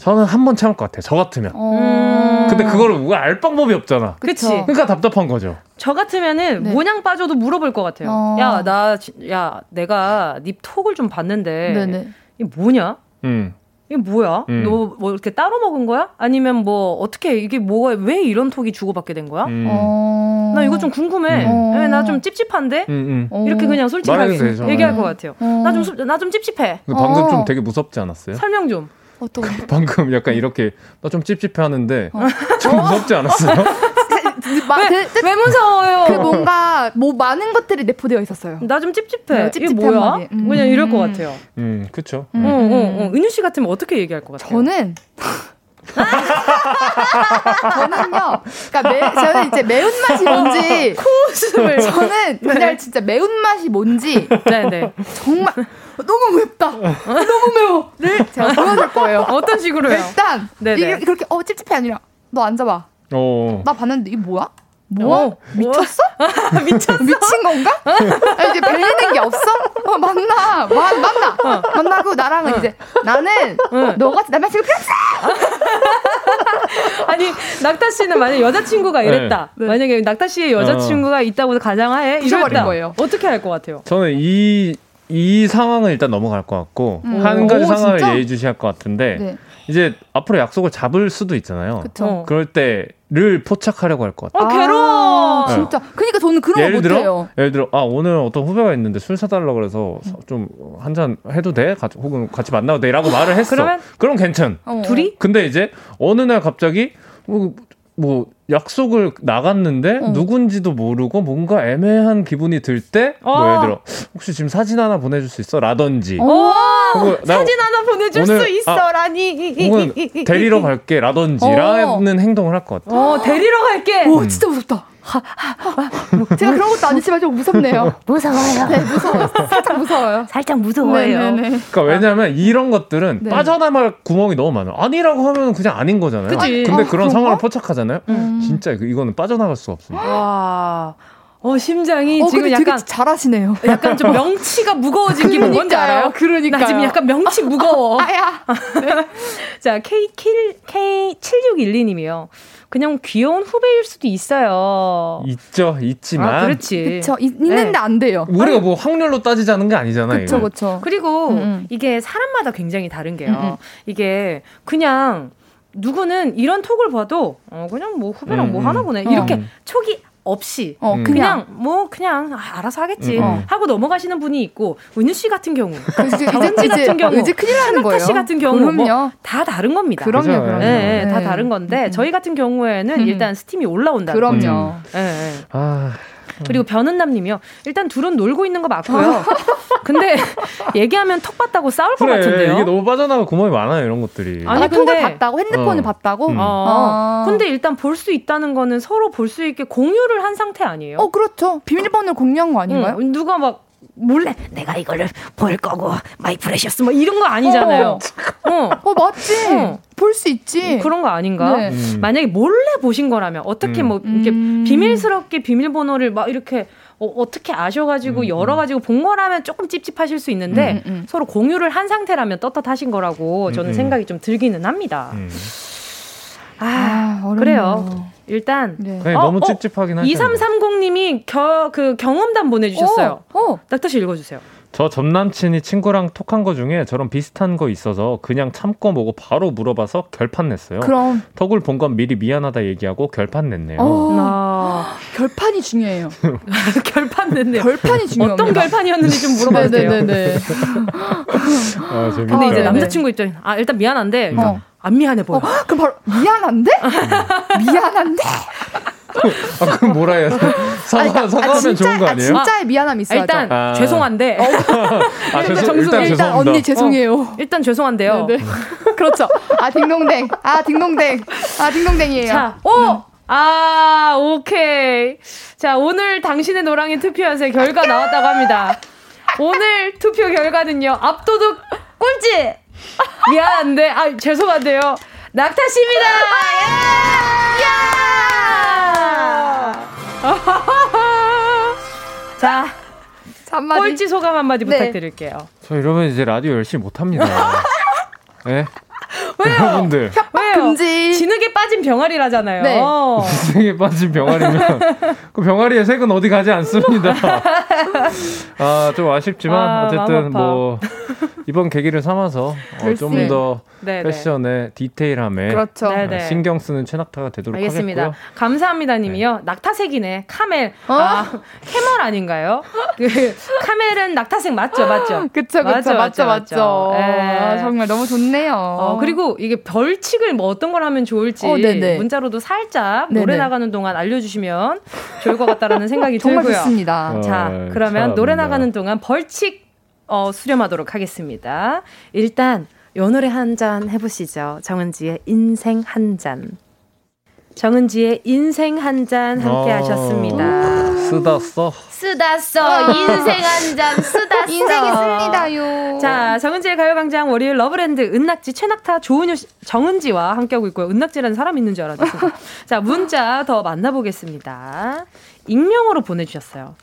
저는 한 번 참을 것 같아요. 저 같으면. 어... 근데 그거를 누가 알 방법이 없잖아. 그치. 그러니까 답답한 거죠. 저 같으면은 네. 모냥 빠져도 물어볼 것 같아요. 어... 야, 나, 야, 내가 네 톡을 좀 봤는데. 네네. 이게 뭐냐? 음. 이게 뭐야? 음. 너뭐 이렇게 따로 먹은 거야? 아니면 뭐 어떻게 이게 뭐가 왜 이런 톡이 주고받게 된 거야? 음. 어... 나 이거 좀 궁금해. 음. 네, 나좀 찝찝한데 음, 음. 이렇게 그냥 솔직하게 얘기할 것 같아요. 어... 나좀 나 좀 찝찝해. 방금 어... 좀 되게 무섭지 않았어요? 설명 좀. 어떤 방금 약간 이렇게 나 좀 찝찝해 하는데 어. 좀 무섭지 않았어요? 마, 왜, 그, 왜 무서워요? 그 뭔가 뭐 많은 것들이 내포되어 있었어요. 나 좀 찝찝해. 네, 이게 뭐야? 음. 그냥 이럴 것 같아요. 음, 그렇죠. 음. 어, 어, 어. 은유 씨 같으면 어떻게 얘기할 것 같아요? 저는 저는요, 그러니까 매, 저는 이제 매운맛이 뭔지, 코웃음을. 저는 네. 진짜 매운맛이 뭔지, 네네. 네. 정말, 너무 맵다! 너무 매워! 를 제가 보여줄 거예요. 어떤 식으로요? 일단, 네네. 네. 이렇게, 어, 찝찝해 아니라, 너 앉아봐. 어. 나 봤는데, 이게 뭐야? 뭐? 어, 미쳤어? 미쳤어? 미친 건가? 아, 이제 별리는 게 없어? 어, 만나. 마, 만나. 어. 만나고 나랑은 어. 이제 나는 응. 너같이 남자친구 필요 없어! 아니, 낙타 씨는 만약 여자친구가 이랬다. 네. 만약에 낙타 씨의 여자친구가 어. 있다고 가정하에 이랬다. 거예요. 어떻게 할 것 같아요? 저는 이, 이 상황은 일단 넘어갈 것 같고, 음. 한 가지 오, 상황을 진짜? 예의주시할 것 같은데, 네. 이제 앞으로 약속을 잡을 수도 있잖아요. 그쵸. 그럴 때를 포착하려고 할 것 같아요. 아, 괴로워. 네. 진짜. 그러니까 저는 그런 예를 거 못해요. 들어, 예를 들어, 아, 오늘 어떤 후배가 있는데 술 사달라고 그래서 좀 한 잔 해도 돼? 같이, 혹은 같이 만나도 돼? 라고 말을 했어. 그러면? 그럼 괜찮. 어. 둘이? 근데 이제 어느 날 갑자기 뭐, 뭐 약속을 나갔는데 어. 누군지도 모르고 뭔가 애매한 기분이 들 때뭐 예를 들어 혹시 지금 사진 하나 보내줄 수 있어? 라든지 어. 사진 하나 보내줄 오늘, 수 있어라니 아, 혹은 데리러 갈게 라든지 어. 라는 행동을 할 것 같아 어 데리러 갈게 오 진짜 무섭다 제가 그런 것도 아니지만 좀 무섭네요. 무서워요. 네, 무서워요. 살짝 무서워요. 살짝 무서워요. 네네네. 네, 네. 그러니까 왜냐하면 이런 것들은 네. 빠져나갈 구멍이 너무 많아요. 아니라고 하면 그냥 아닌 거잖아요. 그치? 근데 아, 그런? 상황을 포착하잖아요. 음. 진짜 이거는 빠져나갈 수가 없습니다. 와. 어 심장이 어, 지금 약간 잘하시네요. 약간 좀 명치가 무거워진 기분 뭔지 알아요? 그러니까 나 지금 약간 명치 무거워. 아야. 네. 자 K K K 7612님이요. 그냥 귀여운 후배일 수도 있어요. 있죠, 있지만. 아, 그렇지. 그쵸. 있는데 네. 안 돼요. 우리가 뭐 확률로 따지자는 게 아니잖아요. 그쵸, 그쵸. 그리고 음, 음. 이게 사람마다 굉장히 다른 게요. 음, 음. 이게 그냥 누구는 이런 톡을 봐도 어 그냥 뭐 후배랑 음, 뭐 하나 보네 이렇게 어. 촉이 없이 어, 음. 그냥 뭐 그냥 아, 알아서 하겠지 음. 어. 하고 넘어가시는 분이 있고 은유 씨 같은 경우, 정은지 같은 경우, 이제 큰일 나는 거예요. 씨 같은 경우 뭐 다 다른 겁니다. 그럼요, 그럼요. 네, 네. 다 다른 건데 음. 저희 같은 경우에는 음. 일단 스팀이 올라온다. 그럼요. 네, 네. 아. 그리고 변은남님이요. 일단 둘은 놀고 있는 거 맞고요. 근데 얘기하면 턱 봤다고 싸울 그래, 것 같은데요. 이게 너무 빠져나갈 구멍이 많아요 이런 것들이. 아니 아, 근데 봤다고 핸드폰을 어. 봤다고. 음. 어. 어. 근데 일단 볼 수 있다는 거는 서로 볼 수 있게 공유를 한 상태 아니에요? 어 그렇죠. 비밀번호를 공유한 거 아닌가요? 응. 누가 막 몰래 내가 이거를 볼 거고 my precious 뭐 이런 거 아니잖아요. 어, 어. 어 맞지. 어. 볼수 있지. 뭐 그런 거 아닌가? 네. 음. 만약에 몰래 보신 거라면 어떻게 뭐 음. 뭐 이렇게 음. 비밀스럽게 비밀번호를 막 이렇게 어, 떻게 아셔가지고 음, 음. 열어가지고 본 거라면 조금 찝찝하실 수 있는데 음, 서로 공유를 한 상태라면 떳떳하신 거라고 저는 생각이 좀 들기는 합니다. 아, 아 그래요. 일단 네. 네, 너무 어, 찝찝하긴 하죠. 2330님이 겨, 그 경험담 보내주셨어요. 어, 어. 낙타 씨 읽어주세요. 저 전남친이 친구랑 톡한 거 중에 저런 비슷한 거 있어서 그냥 참고 보고 바로 물어봐서 결판 냈어요. 그럼 톡을 본 건 미리 미안하다 얘기하고 결판 냈네요. 어, 아, 결판이 중요해요. 결판 냈네요. 결판이 중요해요. 어떤 결판이었는지 좀 물어봐도 돼요. 네네네. 아, 재밌다. 근데 이제 남자친구 입장에 아 일단 미안한데 어. 안 미안해 보여. 어, 그럼 바로 미안한데? 미안한데? 아, 그럼 뭐라 해야 돼? 사과, 그러니까, 사과하면 아, 진짜, 좋은 거 아니에요? 아, 진짜의 미안함이 있어요. 일단 아. 죄송한데. 어. 아, 죄송, 정수, 일단, 일단 언니 죄송해요. 어, 일단 죄송한데요. 네네. 그렇죠. 아 딩동댕. 아 딩동댕. 아 딩동댕이에요. 자, 오. 음. 아, 오케이. 자, 오늘 당신의 노랑이 투표하세 결과 나왔다고 합니다. 오늘 투표 결과는요. 압도적 꼴찌. 미안한데, 아, 죄송한데요. 낙타씨입니다! 자, 한마디. 꼴찌 소감 한마디 네. 부탁드릴게요. 저 이러면 이제 라디오 열심히 못합니다. 네? 왜요? 여러분들. 왜요? 금지. 진흙에 빠진 병아리라잖아요. 네. 진흙에 빠진 병아리면 그 병아리의 색은 어디 가지 않습니다. 아, 좀 아쉽지만 아, 어쨌든 뭐 이번 계기를 삼아서 어, 좀더 패션의 디테일함에 그렇죠. 어, 신경 쓰는 최낙타가 되도록 알겠습니다. 하겠고요. 감사합니다 님이요. 네. 낙타색이네. 카멜. 어? 아, 캐멀 아닌가요? 그 카멜은 낙타색 맞죠? 맞죠? 그쵸, 그쵸. 맞죠, 맞죠. 맞죠. 맞죠. 네. 아, 정말 너무 좋네요. 어, 그리고 이게 벌칙을 뭐 어떤 걸 하면 좋을지 어, 문자로도 살짝 네네. 노래 나가는 동안 알려주시면 좋을 것 같다라는 생각이 정말 들고요. 좋습니다. 자, 어, 그러면 참, 노래 나가는 동안 벌칙 어, 수렴하도록 하겠습니다. 일단 요 노래 한 잔 해보시죠. 정은지의 인생 한 잔. 정은지의 인생 한 잔 함께 어. 하셨습니다. 쓰다 써. 쓰다 써. 인생 한 잔 쓰다 써. 인생이 씁니다요. 자, 정은지의 가요광장 월요일 러브랜드 은낙지 최낙타 조은유 정은지와 함께하고 있고요. 은낙지라는 사람 있는 줄 알았어요. 자, 문자 더 만나보겠습니다. 익명으로 보내주셨어요.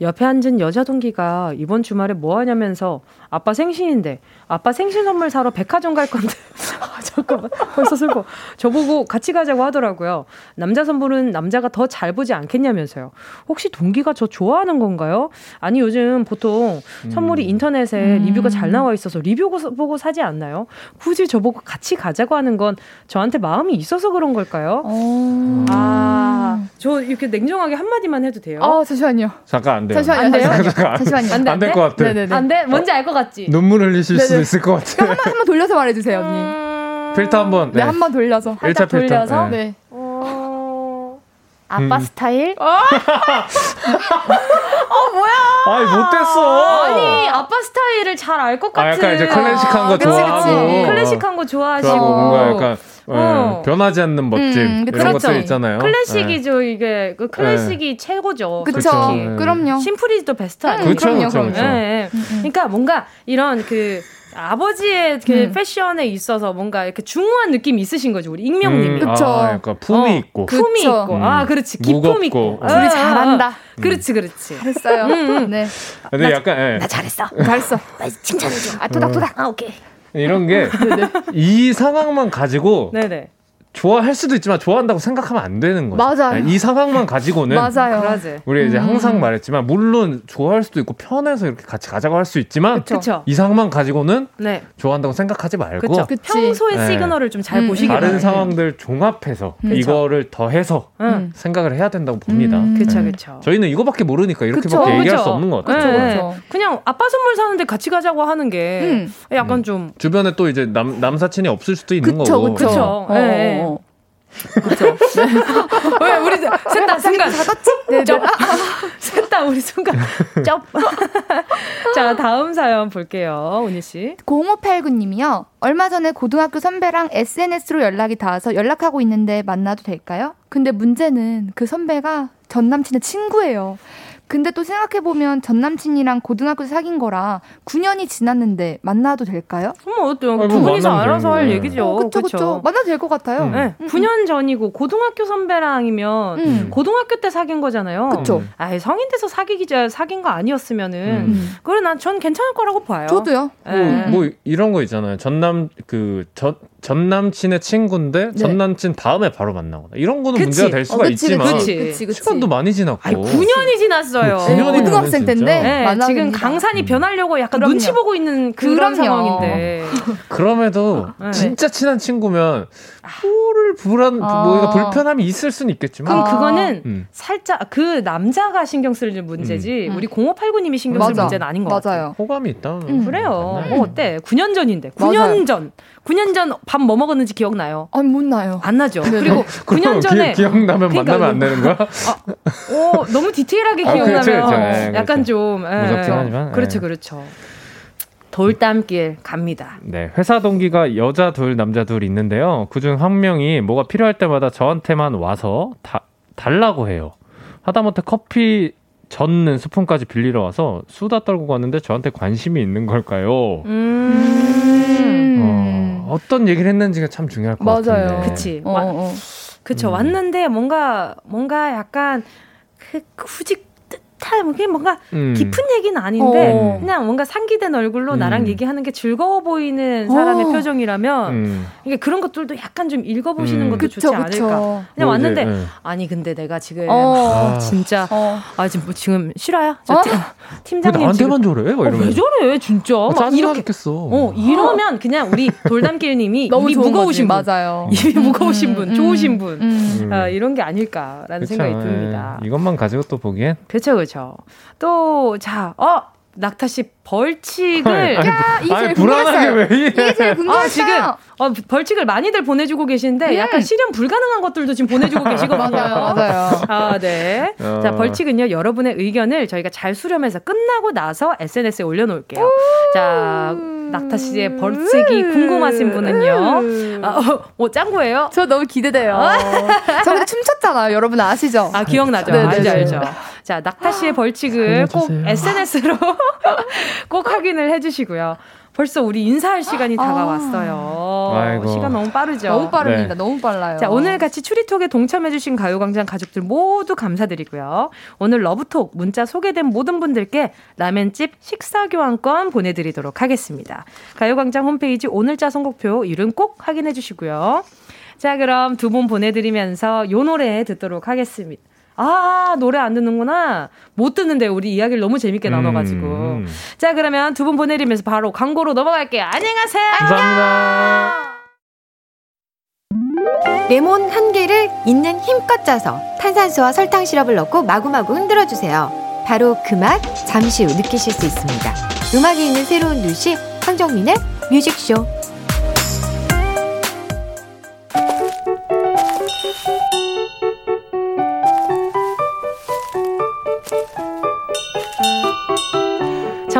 옆에 앉은 여자 동기가 이번 주말에 뭐 하냐면서 아빠 생신인데 아빠 생신 선물 사러 백화점 갈 건데 아, 잠깐만 벌써 슬퍼 저보고 같이 가자고 하더라고요. 남자 선물은 남자가 더 잘 보지 않겠냐면서요. 혹시 동기가 저 좋아하는 건가요? 아니 요즘 보통 선물이 음. 인터넷에 음. 리뷰가 잘 나와 있어서 리뷰 보고 사지 않나요? 굳이 저보고 같이 가자고 하는 건 저한테 마음이 있어서 그런 걸까요? 어... 아저 이렇게 냉정하게 한마디만 해도 돼요? 아 잠시만요. 잠깐 안 돼요. 잠시만요. 안 돼요? 잠시만요. 안될것 같아. 네네네. 안 돼? 뭔지 알 것 같지? 눈물 흘리실 네네. 수도 있을 것 같아요. 한번 한번 돌려서 말해주세요, 언니. 음... 필터 한번. 네, 네 한번 돌려서. 살짝 돌려서. 네. 네. 어... 아빠 음. 스타일? 어? 어 뭐야? 아니 못됐어. 아니 아빠 스타일을 잘 알 것 같은. 아, 약간 이제 클래식한 거 아, 좋아하고. 클래식한 거 좋아하시고. 뭔가 약간 어. 어. 변하지 않는 멋짐 음, 이런 그렇죠. 것들 있잖아요. 클래식이죠 네. 이게 그 클래식이 네. 최고죠. 그렇죠. 네. 그럼요. 심플이즈도 베스트 아니에요. 그렇죠. 그럼요. 음, 음. 그러니까 뭔가 이런 그 아버지의 그 음. 패션에 있어서 뭔가 이렇게 중후한 느낌이 있으신 거죠 우리 익명님이. 음, 그렇죠. 아, 그러니까 품이 어, 있고. 품이 그쵸. 있고. 아 그렇지. 기품 있고. 둘이 아, 잘한다. 아, 그렇지 그렇지. 잘했어요. 음, 네. 근데 나, 약간 예. 나 잘했어. 잘했어. 칭찬해줘. 아 토닥토닥. 아 오케이. 이런 게 이 상황만 가지고 네네. 좋아할 수도 있지만 좋아한다고 생각하면 안 되는 거죠. 맞아요. 이 상황만 가지고는 맞아요. 우리 이제 음. 항상 말했지만 물론 좋아할 수도 있고 편해서 이렇게 같이 가자고 할 수 있지만 그쵸. 이 상황만 가지고는 네. 좋아한다고 생각하지 말고 그쵸. 평소의 네. 시그널을 좀 잘 보시기 바랍니다. 다른 상황들 종합해서 그쵸. 이거를 더해서 음. 생각을 해야 된다고 봅니다. 음. 그렇죠, 그렇죠. 저희는 이거밖에 모르니까 이렇게밖에 얘기할 수 없는 것 같아요. 네. 그쵸, 그냥 아빠 선물 사는데 같이 가자고 하는 게 음. 약간 좀 주변에 또 이제 남 남사친이 없을 수도 있는 그쵸, 거고. 그렇죠. 네. 어. 그렇죠. 왜 우리 셋다 순간 네, 쩝. 셋다 우리 순간 쩝. 자 다음 사연 볼게요, 운희 씨. 0589님이요. 얼마 전에 고등학교 선배랑 SNS로 연락이 닿아서 연락하고 있는데 만나도 될까요? 근데 문제는 그 선배가 전 남친의 친구예요. 근데 또 생각해보면 전 남친이랑 고등학교 사귄 거라 9년이 지났는데 만나도 될까요? 뭐 어때요? 두 분이서 알아서 할 얘기죠. 어, 그쵸, 그쵸. 만나도 될 것 같아요. 음. 네. 음. 9년 전이고 고등학교 선배랑이면 음. 고등학교 때 사귄 거잖아요. 그쵸. 아 성인 돼서 사귀기 전 사귄 거 아니었으면은 음. 그래 난 전 괜찮을 거라고 봐요. 저도요. 네. 뭐, 뭐 이런 거 있잖아요. 전남 그 전전 남친의 친구인데 네. 전 남친 다음에 바로 만나거나 이런 거는 그치. 문제가 될 수가 어, 그치, 있지만 그치, 시간도 많이 지났고 아니, 9년이 지났어요. 9년이 고등학생 때인데 네, 지금 강산이 변하려고 약간 그럼요. 눈치 보고 있는 그런 그럼요. 상황인데 그럼에도 네. 진짜 친한 친구면 뭐를 불안 아. 뭐 불편함이 있을 수는 있겠지만 그럼 그거는 음. 살짝 그 남자가 신경 쓸 문제지 음. 우리 0589님이 신경 쓸 문제는 아닌 것 맞아요. 같아요. 호감이 있다. 음. 그래요. 뭐 어때? 9년 전인데 9년 맞아요. 전 9년 전 밥 뭐 먹었는지 기억나요? 아니, 못 나요. 안 나죠. 네네. 그리고 9년 전에. 기, 억나면 그러니까, 만나면 안 되는 거야? 아, 오, 너무 디테일하게 아, 기억나면 그렇죠, 그렇죠. 네, 약간 그렇죠. 좀. 예. 무섭긴 하지만. 그렇죠, 네. 그렇죠. 돌담길 갑니다. 네, 회사 동기가 여자 둘, 남자 둘 있는데요. 그중 한 명이 뭐가 필요할 때마다 저한테만 와서 다, 달라고 해요. 하다못해 커피 젓는 스푼까지 빌리러 와서 수다 떨고 갔는데 저한테 관심이 있는 걸까요? 음. 어, 어떤 얘기를 했는지가 참 중요할 것 맞아요. 같은데. 그치. 어, 어. 그쵸. 음. 왔는데 뭔가, 뭔가 약간 그 굳이 좋다. 뭐 그게 뭔가 음. 깊은 얘기는 아닌데 어. 그냥 뭔가 상기된 얼굴로 음. 나랑 얘기하는 게 즐거워 보이는 사람의 어. 표정이라면 음. 이게 그런 것들도 약간 좀 읽어보시는 음. 것도 그쵸, 좋지 않을까. 그쵸. 그냥 뭐 왔는데 이제, 네. 아니 근데 내가 지금 어. 아, 진짜 어. 아 지금 뭐 지금 실화야? 저 어? 팀장님 나한테만 저래? 막왜 저래 진짜? 아, 이렇게 겠어 어 이러면 그냥 우리 돌담길님이 너무 입이 무거우신 분 맞아요. 입이 무거우신 분, 좋으신 분 아, 이런 게 아닐까라는 그쵸, 생각이 듭니다. 예. 이것만 가지고 또 보기엔 그렇죠, 그렇죠. 또 자, 어 낙타 씨 벌칙을 아니, 야, 이게 아니, 불안하게 왜 이래? 이게 아, 지금 어, 벌칙을 많이들 보내주고 계신데 음. 약간 실현 불가능한 것들도 지금 보내주고 계시거든요. 맞아요, 맞아요. 아, 네. 어. 자, 벌칙은요 여러분의 의견을 저희가 잘 수렴해서 끝나고 나서 SNS에 올려놓을게요. 자, 낙타 씨의 벌칙이 궁금하신 분은요. 아, 어, 어, 짱구예요? 저 너무 기대돼요. 저 춤췄잖아요. 여러분 아시죠? 아, 기억나죠? 네, 네 알죠, 네. 알죠. 자, 낙타 씨의 벌칙을 꼭 SNS로 꼭 확인을 해주시고요. 벌써 우리 인사할 시간이 아. 다가왔어요. 아이고. 시간 너무 빠르죠? 너무 빠릅니다. 네. 너무 빨라요. 자, 오늘 같이 추리톡에 동참해주신 가요광장 가족들 모두 감사드리고요. 오늘 러브톡 문자 소개된 모든 분들께 라멘집 식사교환권 보내드리도록 하겠습니다. 가요광장 홈페이지 오늘자 선곡표 이름 꼭 확인해주시고요. 자, 그럼 두 분 보내드리면서 요 노래 듣도록 하겠습니다. 아, 노래 안 듣는구나. 못 듣는데 우리 이야기를 너무 재밌게 나눠가지고. 음. 자, 그러면 두 분 보내드리면서 바로 광고로 넘어갈게요. 안녕하세요. 감사합니다. 레몬 한 개를 있는 힘껏 짜서 탄산수와 설탕 시럽을 넣고 마구마구 흔들어 주세요. 바로 그 맛 잠시 후 느끼실 수 있습니다. 음악이 있는 새로운 뉴시 황정민의 뮤직쇼.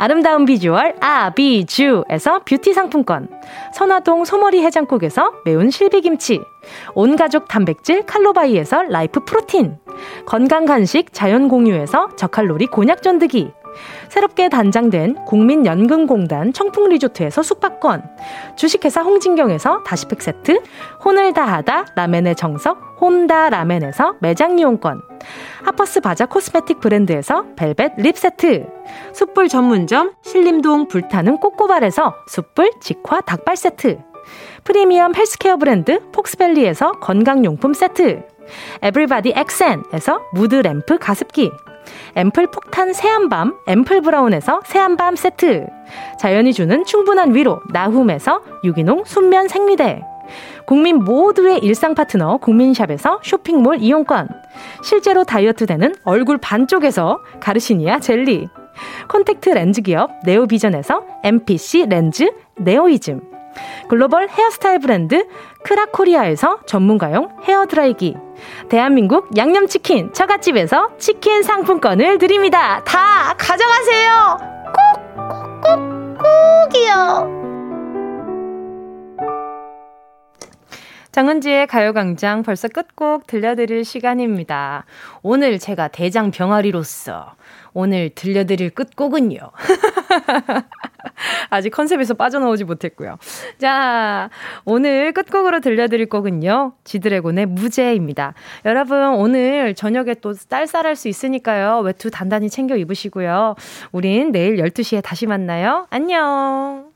아름다운 비주얼 아비주에서 뷰티 상품권, 선화동 소머리 해장국에서 매운 실비김치, 온가족 단백질 칼로바이에서 라이프 프로틴, 건강 간식 자연 공유에서 저칼로리 곤약 쫀득이, 새롭게 단장된 국민연금공단 청풍리조트에서 숙박권, 주식회사 홍진경에서 다시팩 세트, 혼을 다하다 라멘의 정석 혼다 라멘에서 매장 이용권, 하퍼스 바자 코스메틱 브랜드에서 벨벳 lip 세트, 숯불 전문점 신림동 불타는 꼬꼬발에서 숯불 직화 닭발 세트, 프리미엄 헬스케어 브랜드 폭스밸리에서 건강용품 세트, 에브리바디 엑센에서 무드 램프 가습기, 앰플 폭탄 새한밤 앰플 브라운에서 새한밤 세트, 자연이 주는 충분한 위로 나훔에서 유기농 순면 생리대, 국민 모두의 일상 파트너 국민샵에서 쇼핑몰 이용권, 실제로 다이어트 되는 얼굴 반쪽에서 가르시니아 젤리, 콘택트 렌즈 기업 네오비전에서 MPC 렌즈 네오이즘, 글로벌 헤어스타일 브랜드 크라코리아에서 전문가용 헤어드라이기, 대한민국 양념치킨 처갓집에서 치킨 상품권을 드립니다. 다 가져가세요! 꼭, 꼭, 꼭, 꼭이요! 정은지의 가요광장 벌써 끝곡 들려드릴 시간입니다. 오늘 제가 대장 병아리로서 오늘 들려드릴 끝곡은요. 아직 컨셉에서 빠져나오지 못했고요. 자, 오늘 끝곡으로 들려드릴 곡은요. 지드래곤의 무죄입니다. 여러분, 오늘 저녁에 또 쌀쌀할 수 있으니까요. 외투 단단히 챙겨 입으시고요. 우린 내일 12시에 다시 만나요. 안녕!